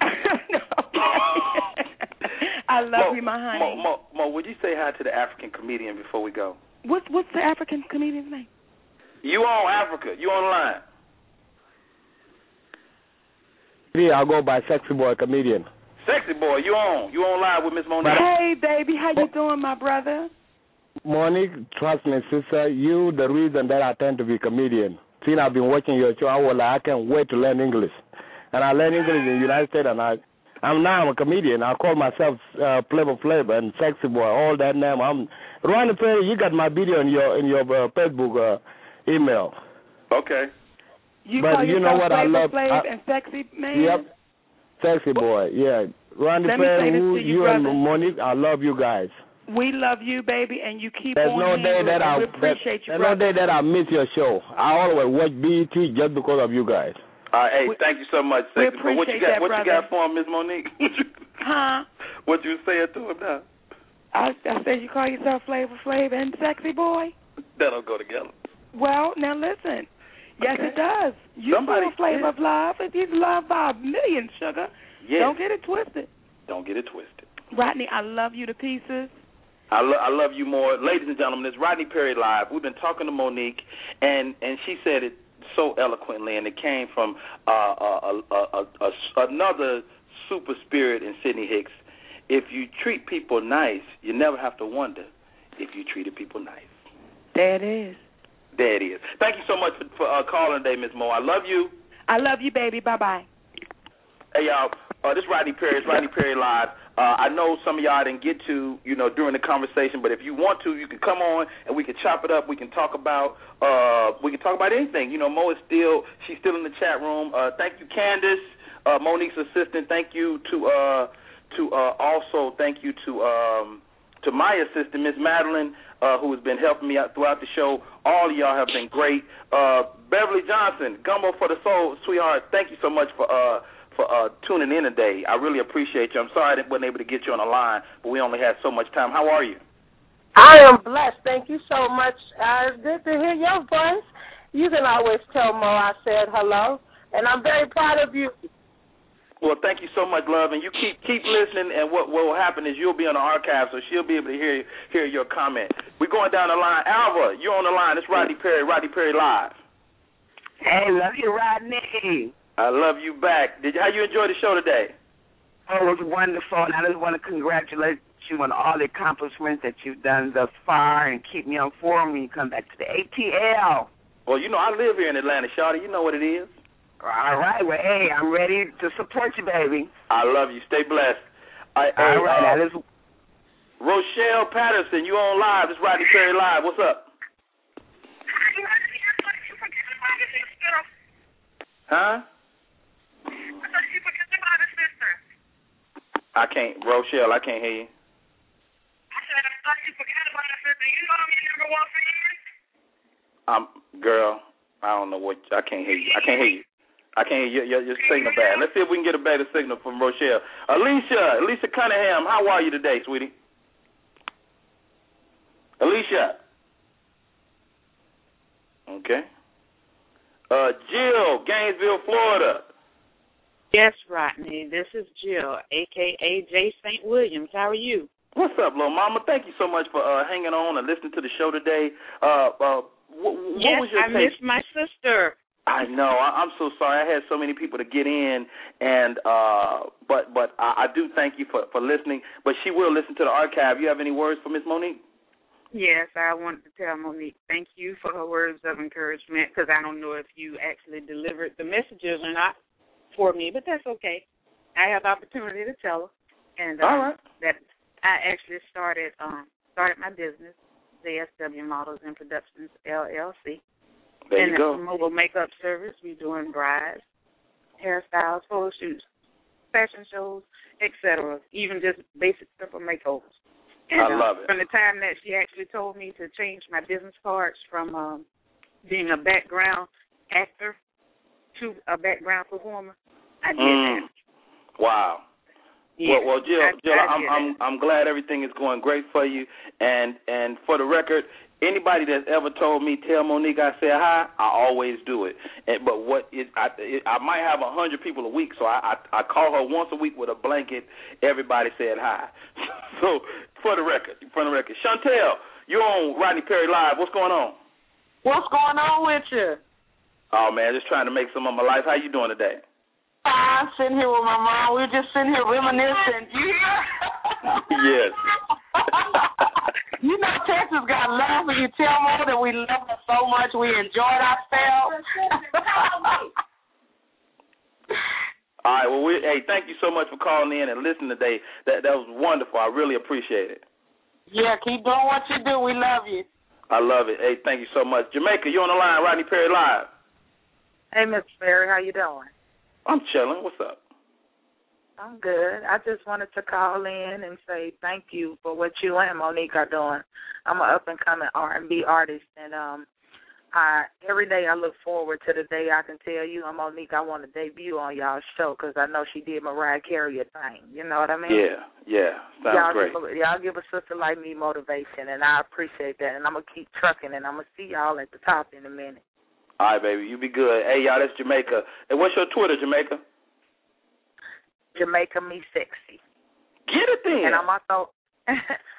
*laughs* *laughs* I love Mo, you, my honey. Mo, Mo, Mo, would you say hi to the African comedian before we go? What's what's the African comedian's name? You on Africa? You on line? Yeah, I'll go by Sexy Boy Comedian. Sexy boy, you on? You on live with Miss Mo'Nique? Hey, baby, how you doing, my brother? Mo'Nique, trust me, sister, you the reason that I tend to be comedian. Since I've been watching your show, I was like, I can't wait to learn English. And I learned English in the United States, and I, I'm now I'm a comedian. I call myself uh, Flavor Flavor and Sexy Boy, all that name. I'm Ronnie Perry. You got my video in your in your uh, Facebook uh, email. Okay. You But call you know yourself what I Flavor love- Flav and sexy man. Yep. Sexy boy, yeah. Randy Let Perry, this who, to you, you and. Mo'Nique, I love you guys. We love you, baby, and you keep There's on no day that. I We appreciate you, there's no day that I miss your show. I always watch BET just because of you guys. All right, hey, thank you so much, we Sexy boy. What you got? that, what you got for him, Miss Mo'Nique? *laughs* Huh? what you saying to him now? I, I said you call yourself Flavor Flav and sexy boy. That don't go together. Well, now listen. Yes, Okay. it does. You Somebody- feel a flavor of love. If he's loved by millions, sugar. Yes. Don't get it twisted. Don't get it twisted. Rodney, I love you to pieces. I, lo- I love you more, ladies and gentlemen. It's Rodney Perry live. We've been talking to Mo'Nique, and and she said it so eloquently, and it came from uh, a, a, a, another super spirit in Sidney Hicks. If you treat people nice, you never have to wonder if you treated people nice. There it is. There it is. Thank you so much for, for uh, calling today, Miss Mo. I love you. I love you, baby. Bye bye. Hey y'all, uh, this is Rodney Perry. It's Rodney Perry live. Uh, I know some of y'all didn't get to, you know, during the conversation, but if you want to, you can come on and we can chop it up. We can talk about, uh, we can talk about anything. You know, Mo is still, she's still in the chat room. Uh, thank you, Candace, uh, Mo'Nique's assistant. Thank you to, uh, to uh, also thank you to, um, to my assistant, Miss Madeline, uh, who has been helping me out throughout the show. All of y'all have been great. Uh, Beverly Johnson, Gumbo for the Soul, sweetheart. Thank you so much for uh, for uh, tuning in today. I really appreciate you. I'm sorry I wasn't able to get you on the line, but we only had so much time. How are you? I am blessed. Thank you so much. Uh, it's good to hear your voice. You can always tell Mo I said hello, and I'm very proud of you. Well, thank you so much, love, and you keep keep listening. And what what will happen is you'll be on the archive, so she'll be able to hear hear your comment. We're going down the line. Alva, you're on the line. It's Rodney Perry. Rodney Perry live. Hey, love you, Rodney. I love you back. Did you, how you enjoy the show today? Oh, it was wonderful, and I just want to congratulate you on all the accomplishments that you've done thus far, and keep me informed when you come back to the ATL. Well, you know I live here in Atlanta, Shawty. You know what it is. All right. Well, hey, I'm ready to support you, baby. I love you. Stay blessed. I, All hey, right. uh, now let's Rochelle Patterson, you on live. It's Rodney Perry live. What's up? Huh? I can't, Rochelle. I can't hear you. I said I fucking forgot about it. I said, you know I'm your number one fan. Um, girl, I don't know what. I can't hear you. I can't hear you. I can't hear you. Your, your signal bad. Let's see if we can get a better signal from Rochelle. Alicia, Alicia Cunningham, how are you today, sweetie? Alicia. Okay. Uh, Jill, Gainesville, Florida. Yes, Rodney. This is Jill, aka J. St. Williams. How are you? What's up, little mama? Thank you so much for uh, hanging on and listening to the show today. Uh, uh, what, what yes, was your I take? miss my sister. I know. I, I'm so sorry. I had so many people to get in, and uh, but but I, I do thank you for for listening. But she will listen to the archive. You have any words for Miss Mo'Nique? Yes, I wanted to tell Mo'Nique thank you for her words of encouragement because I don't know if you actually delivered the messages or not for me, but that's okay. I have opportunity to tell her, and um, All right. that I actually started um started my business, ZSW Models and Productions LLC. There and you go. mobile makeup service. We're doing brides, hairstyles, photo shoots, fashion shows, etc. Even just basic simple makeovers. And, I uh, love it. From the time that she actually told me to change my business cards from um, being a background actor to a background performer, I did Mm. that. Wow. Yeah, well, well, Jill, I, Jill, I I'm I'm. I'm glad everything is going great for you. And and for the record, anybody that's ever told me tell Mo'Nique I said hi, I always do it. And but what it I it, I might have a hundred people a week, so I, I I call her once a week with a blanket. Everybody said hi. *laughs* so for the record, for the record, Chantel, you're on Rodney Perry Live. What's going on? What's going on with you? Oh man, just trying to make some of my life. How you doing today? I'm sitting here with my mom. We were just sitting here reminiscing. You hear? *laughs* yes. *laughs* you know Texas got love for you. Tell more that we love her so much. We enjoyed ourselves. *laughs* All right. Well, we, hey, thank you so much for calling in and listening today. That that was wonderful. I really appreciate it. yeah, keep doing what you do. We love you. I love it. Hey, thank you so much. Jamaica, you on the line? Rodney Perry live. Hey, Miss Perry, how you doing? I'm chilling. What's up? I'm good. I just wanted to call in and say thank you for what you and Mo'Nique are doing. I'm an up and coming R&B artist, and um, I every day I look forward to the day I can tell you and Mo'Nique I want to debut on y'all's show because I know she did Mariah Carey a thing. You know what I mean? Yeah, yeah. Sounds y'all great. Give, a- y'all give a sister like me motivation, and I appreciate that. And I'm gonna keep trucking, and I'm gonna see y'all at the top in a minute. All right, baby. You be good. Hey, y'all, that's Jamaica. Hey, what's your Twitter, Jamaica? Jamaica me sexy. Get it then. And I'm also *laughs*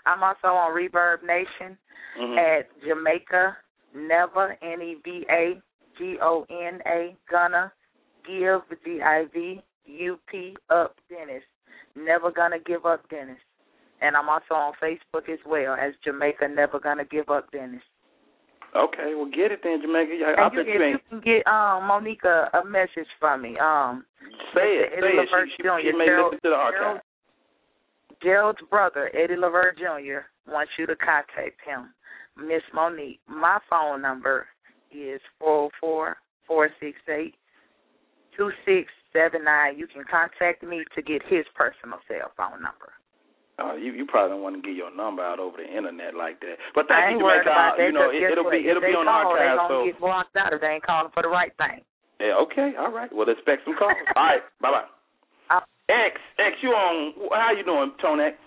I'm also on Reverb Nation Mhm. at Jamaica Never N E V A G O N A Gonna Give G I V U P Up Dennis. Never gonna give up Dennis. And I'm also on Facebook as well as Jamaica Never Gonna Give Up Dennis. Okay, well, get it then, Jamaica. I, I And you, bet you you can get um Monica a message from me. Um Say it. Say Eddie it. Levert She, she, Jr., she may Gerald- listen to the archive. Gerald- Gerald's brother, Eddie Levert Jr., wants you to contact him. Miss Mo'Nique, my phone number is four four four six eight two six seven nine. You can contact me to get his personal cell phone number. Uh, you you probably don't want to get your number out over the internet like that. But I thank ain't you, worried Jamaica. about Uh, that. you know, 'cause it, it'll be it'll if be they on call, archive. They gonna So get blocked out if they ain't calling for the right thing. yeah, okay, all right. Well, expect some calls. all right, bye bye. X X, you on? How you doing, Tone X?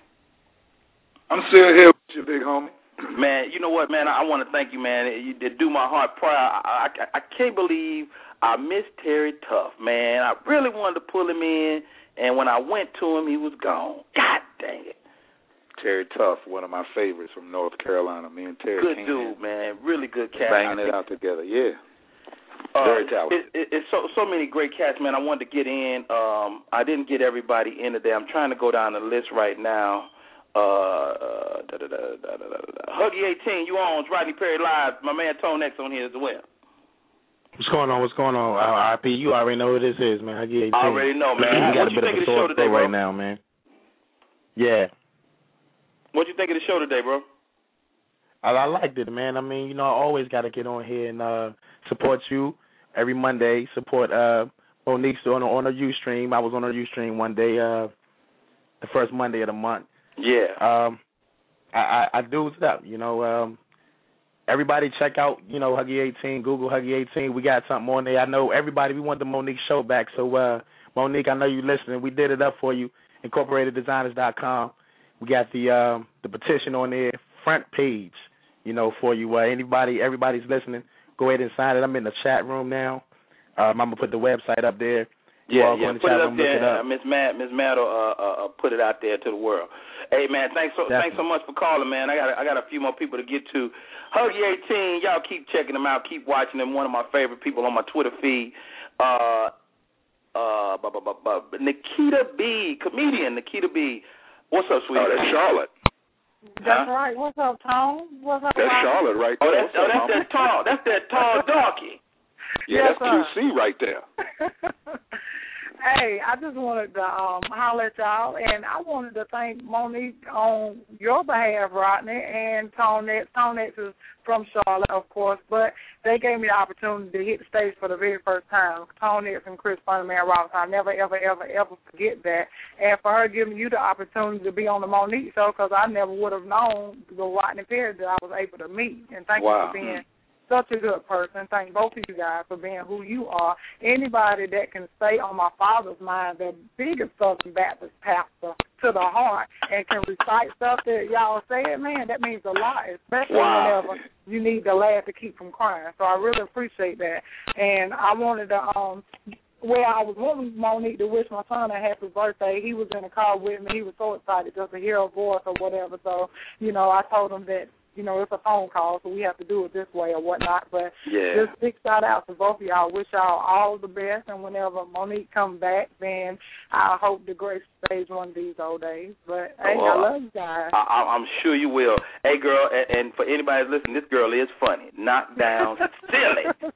I'm still here with you, big homie. *clears throat* Man, you know what, man? I want to thank you, man. You did do my heart proud. I, I, I can't believe I missed Terry Tuff, man. I really wanted to pull him in and when I went to him, he was gone. God dang it. Terry Tuff, one of my favorites from North Carolina. Me and Terry Good came dude, man. Really good cat. banging it out together. Yeah. Uh, Very talented. It, it, it's so so many great cats, man. I wanted to get in. Um, I didn't get everybody in today. I'm trying to go down the list right now. Uh, uh, da, da, da, da, da, da, da. Huggy 18, you on Rodney Perry Live. My man Tone X on here as well. What's going on? What's going on? Uh, RP, you already know who this is, man. I get 18. I already know, man. We got What a you bit think of of a the show today, throat bro? right now, man. Yeah. What you think of the show today, bro? I, I liked it, man. I mean, you know, I always got to get on here and uh support you every Monday. Support uh Mo'Nique on on her stream. I was on her stream one day, uh the first Monday of the month. Yeah. Um, I I, I do stuff. You know, um, everybody check out. You know, Huggy 18. Google Huggy 18. We got something on there. I know everybody. We want the Mo'Nique show back. So uh, Mo'Nique, I know you listening. We did it up for you. IncorporatedDesigners.com. We got the um the petition on there, front page. You know, for you. Uh, anybody, everybody's listening. Go ahead and sign it. I'm in the chat room now. Um, I'm gonna put the website up there. Yeah, yeah. the Put it up room, there. Uh, Miss Matt, Miss Matt will uh, uh, uh, put it out there to the world. Hey man, thanks so thanks so much for calling, man. I got I got a few more people to get to. Huggy 18, y'all keep checking them out, keep watching them. One of my favorite people on my Twitter feed. Uh, uh, bu- bu- bu- bu- Nikita B, comedian Nikita B. What's up, sweetie? Oh, that's Charlotte. That's right. What's up, Tom? What's up, That's Robin? Charlotte right Oh, there. that's oh, that's that tall. That's that tall darky. Yeah, Yes, that's QC right there. *laughs* Hey, I just wanted to um holler at y'all, and I wanted to thank Mo'Nique on your behalf, Rodney, and Tonex. Tonex is from Charlotte, of course, but they gave me the opportunity to hit the stage for the very first time. Tonex and Chris Funnyman Robinson. I never, ever, ever, ever forget that. And for her giving you the opportunity to be on the Mo'Nique show, because I never would have known the Rodney Perry that I was able to meet. And thank Wow. you for being such a good person. Thank both of you guys for being who you are. Anybody that can stay on my father's mind, the biggest Southern Baptist pastor to the heart, and can recite stuff that y'all said, man, that means a lot, especially Wow. whenever you need to laugh to keep from crying. So I really appreciate that. And I wanted to um well, I was wanting Mo'Nique to wish my son a happy birthday. He was in the car with me. He was so excited just to hear her voice or whatever. So, you know, I told him that, you know, it's a phone call, so we have to do it this way or whatnot. But Yeah. just big shout out to both of y'all. Wish y'all all the best. And whenever Mo'Nique comes back, then I hope to grace stage one of these old days. But, hey, Oh, I love you guys. I, I- I'm sure you will. Hey, girl, and, and for anybody listening, this girl is funny. Knocked down, *laughs* silly.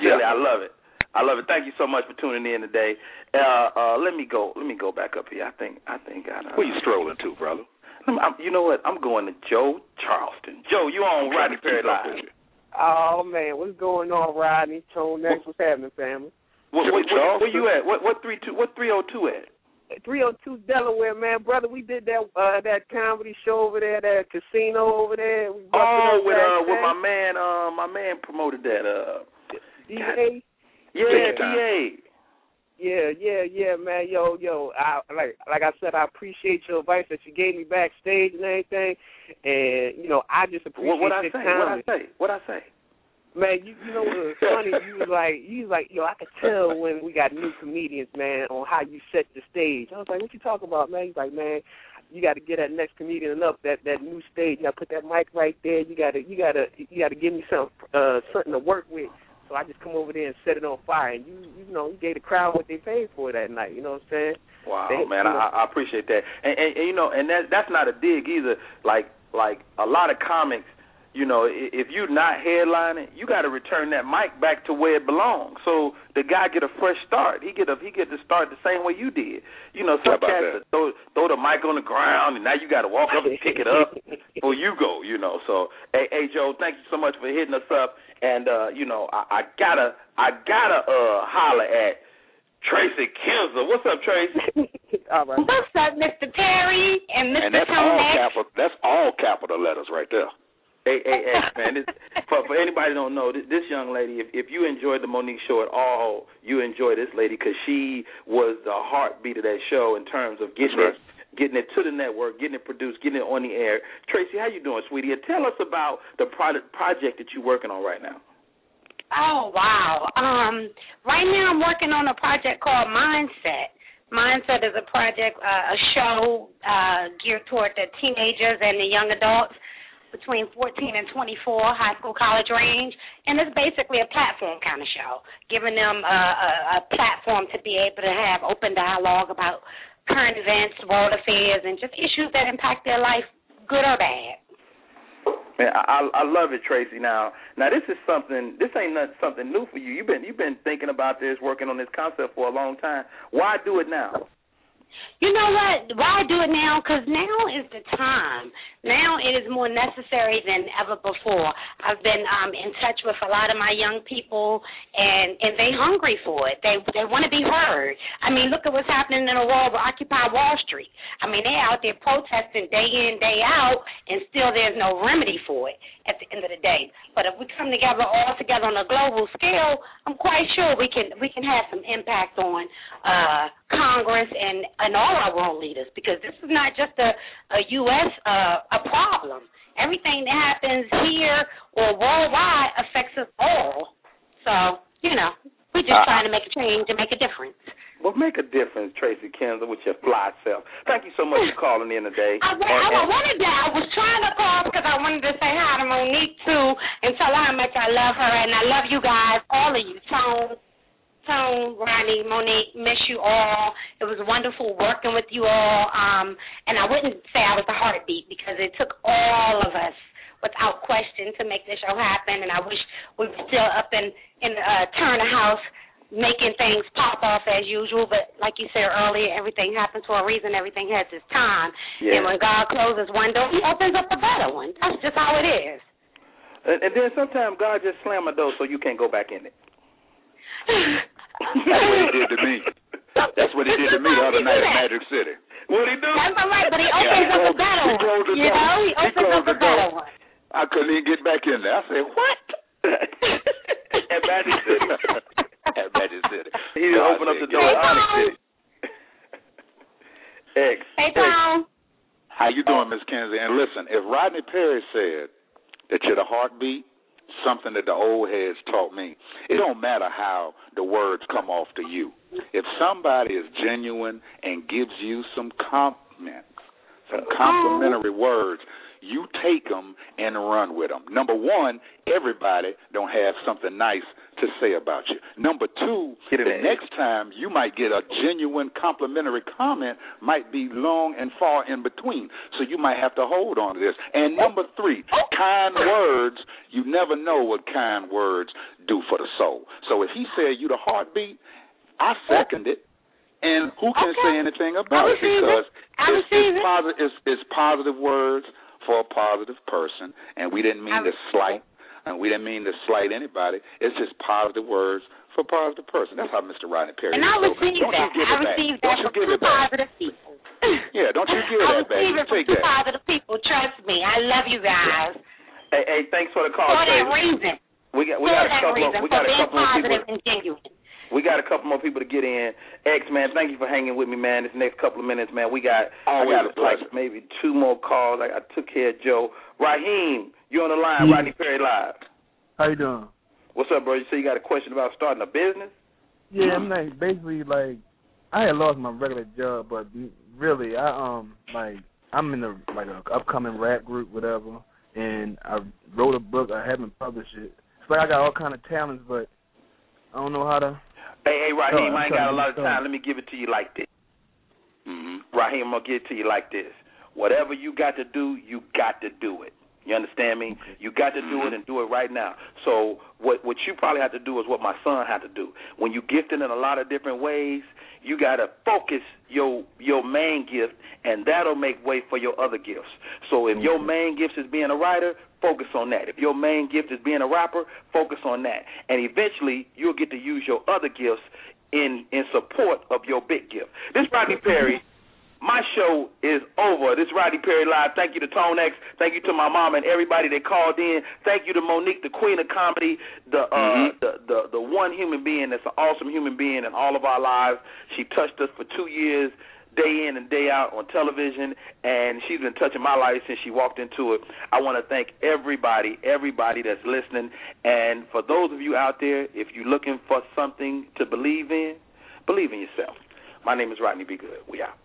Silly, I love it. I love it. Thank you so much for tuning in today. Uh, uh, let me go. Let me go back up here. I think. I think. I, uh, Where you strolling to, brother? I'm, you know what? I'm going to Joe Charleston. Joe, you on Rodney Perry Live? Oh man, what's going on, Rodney? Tone next, what's happening, family? What, what, what, where you at? What what three two? What three oh two at? 302 Delaware, man, brother. We did that uh that comedy show over there, that casino over there. We Oh, with uh, with my man. Uh, my man promoted that. Uh, DA. yeah, time. DA. Yeah, yeah, yeah, man. Yo, yo, I like like I said, I appreciate your advice that you gave me backstage and everything. And you know, I just appreciate What what I your say? What I say? What I say? Man, you you know what was funny? *laughs* You was like you was like, yo, I could tell when we got new comedians, man, on how you set the stage. I was like, what you talking about, man? He's like, man, you got to get that next comedian up that that new stage. You got to put that mic right there. You got to you got to you got to give me some uh something to work with. So I just come over there and set it on fire, and you you know you gave the crowd what they paid for that night. You know what I'm saying? Wow, They- man, you know- I, I appreciate that. And, and, and you know, and that that's not a dig either. Like like a lot of comics, you know, if you're not headlining, you got to return that mic back to where it belongs. So the guy get a fresh start. He get a he get to start the same way you did. You know, some cats throw throw the mic on the ground, and now you got to walk up and pick it up *laughs* before you go. You know, so hey, hey Joe, thank you so much for hitting us up. And uh, you know, I, I gotta I gotta uh holler at Tracy Kinzer. What's up, Tracy? *laughs* All right. What's up, Mr. Perry and Mr. And that's all capital. That's all capital letters right there. Hey, hey, hey, man! This, for for anybody who don't know, this, this young lady, if if you enjoyed the Mo'Nique show at all, you enjoy this lady because she was the heartbeat of that show in terms of getting That's it, getting it to the network, getting it produced, getting it on the air. Tracy, how you doing, sweetie? Tell us about the product project that you're working on right now. Oh wow. Um right now I'm working on a project called Mindset. Mindset is a project, uh, a show uh, geared toward the teenagers and the young adults between 14 and 24, high school, college range, and it's basically a platform kind of show, giving them a, a, a platform to be able to have open dialogue about current events, world affairs, and just issues that impact their life, good or bad. Man, I I love it, Tracy. Now, now this is something. This ain't not something new for you. You've been you've been thinking about this, working on this concept for a long time. Why do it now? You know what? Why do it now? Because now is the time. Now it is more necessary than ever before. I've been um, in touch with a lot of my young people, and and they hungry for it. They they want to be heard. I mean, look at what's happening in the world with Occupy Wall Street. I mean, they're out there protesting day in day out, and still there's no remedy for it at the end of the day. But if we come together all together on a global scale, I'm quite sure we can we can have some impact on uh, Congress and and all our world leaders because this is not just a a U.S. Uh, a problem. Everything that happens here or worldwide affects us all. So, you know, we're just uh, trying to make a change and make a difference. Well, make a difference, Tracy Kinzer, with your fly self. Thank you so much for calling in today. I, I, I wanted to. I was trying to call because I wanted to say hi to Mo'Nique too and tell her how much I love her and I love you guys, all of you. Tone, Tone, Ronnie, Mo'Nique, miss you all. It was wonderful working with you all. Um, and I wouldn't say I was the heartbeat because it took all of us without question to make this show happen. And I wish we were still up in in uh, Turner House making things pop off as usual. But like you said earlier, everything happens for a reason. Everything has its time. Yeah. And when God closes one door, He opens up a better one. That's just how it is. And, and then sometimes God just slam a door so you can't go back in it. That's what he did to me. That's what he did to me the other night in Magic City. What he do? That's all right, but he opens yeah, up a better one. You know, he opens up a better one. I couldn't even get back in there. I said, "What?" *laughs* At Magic City. At Magic City. He didn't open up the door at Onyx City. X. Hey, Tom. How you doing, Miss Kenzie? And listen, if Rodney Perry said that you're the heartbeat something that the old heads taught me. It don't matter how the words come off to you. If somebody is genuine and gives you some compliment, some oh. complimentary words, you take them and run with them. Number one, everybody don't have something nice to say about you. Number two, the next time you might get a genuine complimentary comment might be long and far in between. So you might have to hold on to this. And number three, kind words, you never know what kind words do for the soul. So if he said you the heartbeat, I second it. And who can okay. say anything about it because it. it's, it's, positive, it's, it's positive words for a positive person, and we didn't mean to slight, and we didn't mean to slight anybody. It's just positive words for a positive person. That's how Mr. Rodney Perry. And I receive so, that. I receive that from two positive people. *laughs* yeah, don't you give I that back. receive it from Take two that. positive people. Trust me. I love you guys. Hey, hey, thanks for the call. For that Tracy. reason. We got we for got a that couple reason. of, we for got a being couple of positive people. and genuine. We got a couple more people to get in. X man, thank you for hanging with me, man. This next couple of minutes, man. We got Always I got a pleasure. like maybe two more calls. I, I took care of Joe. Raheem, you on the line, Yeah. Rodney Perry Live. How you doing? What's up, bro? You say you got a question about starting a business? Yeah, I'm like basically like I had lost my regular job, but really I um like I'm in a like a upcoming rap group, whatever, and I wrote a book. I haven't published it. It's like I got all kind of talents, but I don't know how to. Hey, hey, Raheem, No, I'm ain't got a lot of time. Let me give it to you like this. Mm-hmm. Raheem, I'm gonna give it to you like this. Whatever you got to do, you got to do it. You understand me? You got to do it mm-hmm. and do it right now. So what what you probably have to do is what my son had to do. When you gifted in a lot of different ways, you got to focus your your main gift, and that'll make way for your other gifts. So if your mm-hmm. main gift is being a writer, focus on that. If your main gift is being a rapper, focus on that. And eventually, you'll get to use your other gifts in in support of your big gift. This Rodney Perry. My show is over. This is Rodney Perry Live. Thank you to Tone X. Thank you to my mom and everybody that called in. Thank you to Mo'Nique, the queen of comedy, the uh Mm-hmm. the, the the one human being that's an awesome human being in all of our lives. She touched us for two years, day in and day out on television, and she's been touching my life since she walked into it. I want to thank everybody, everybody that's listening, and for those of you out there, if you're looking for something to believe in, believe in yourself. My name is Rodney B. Good. We out.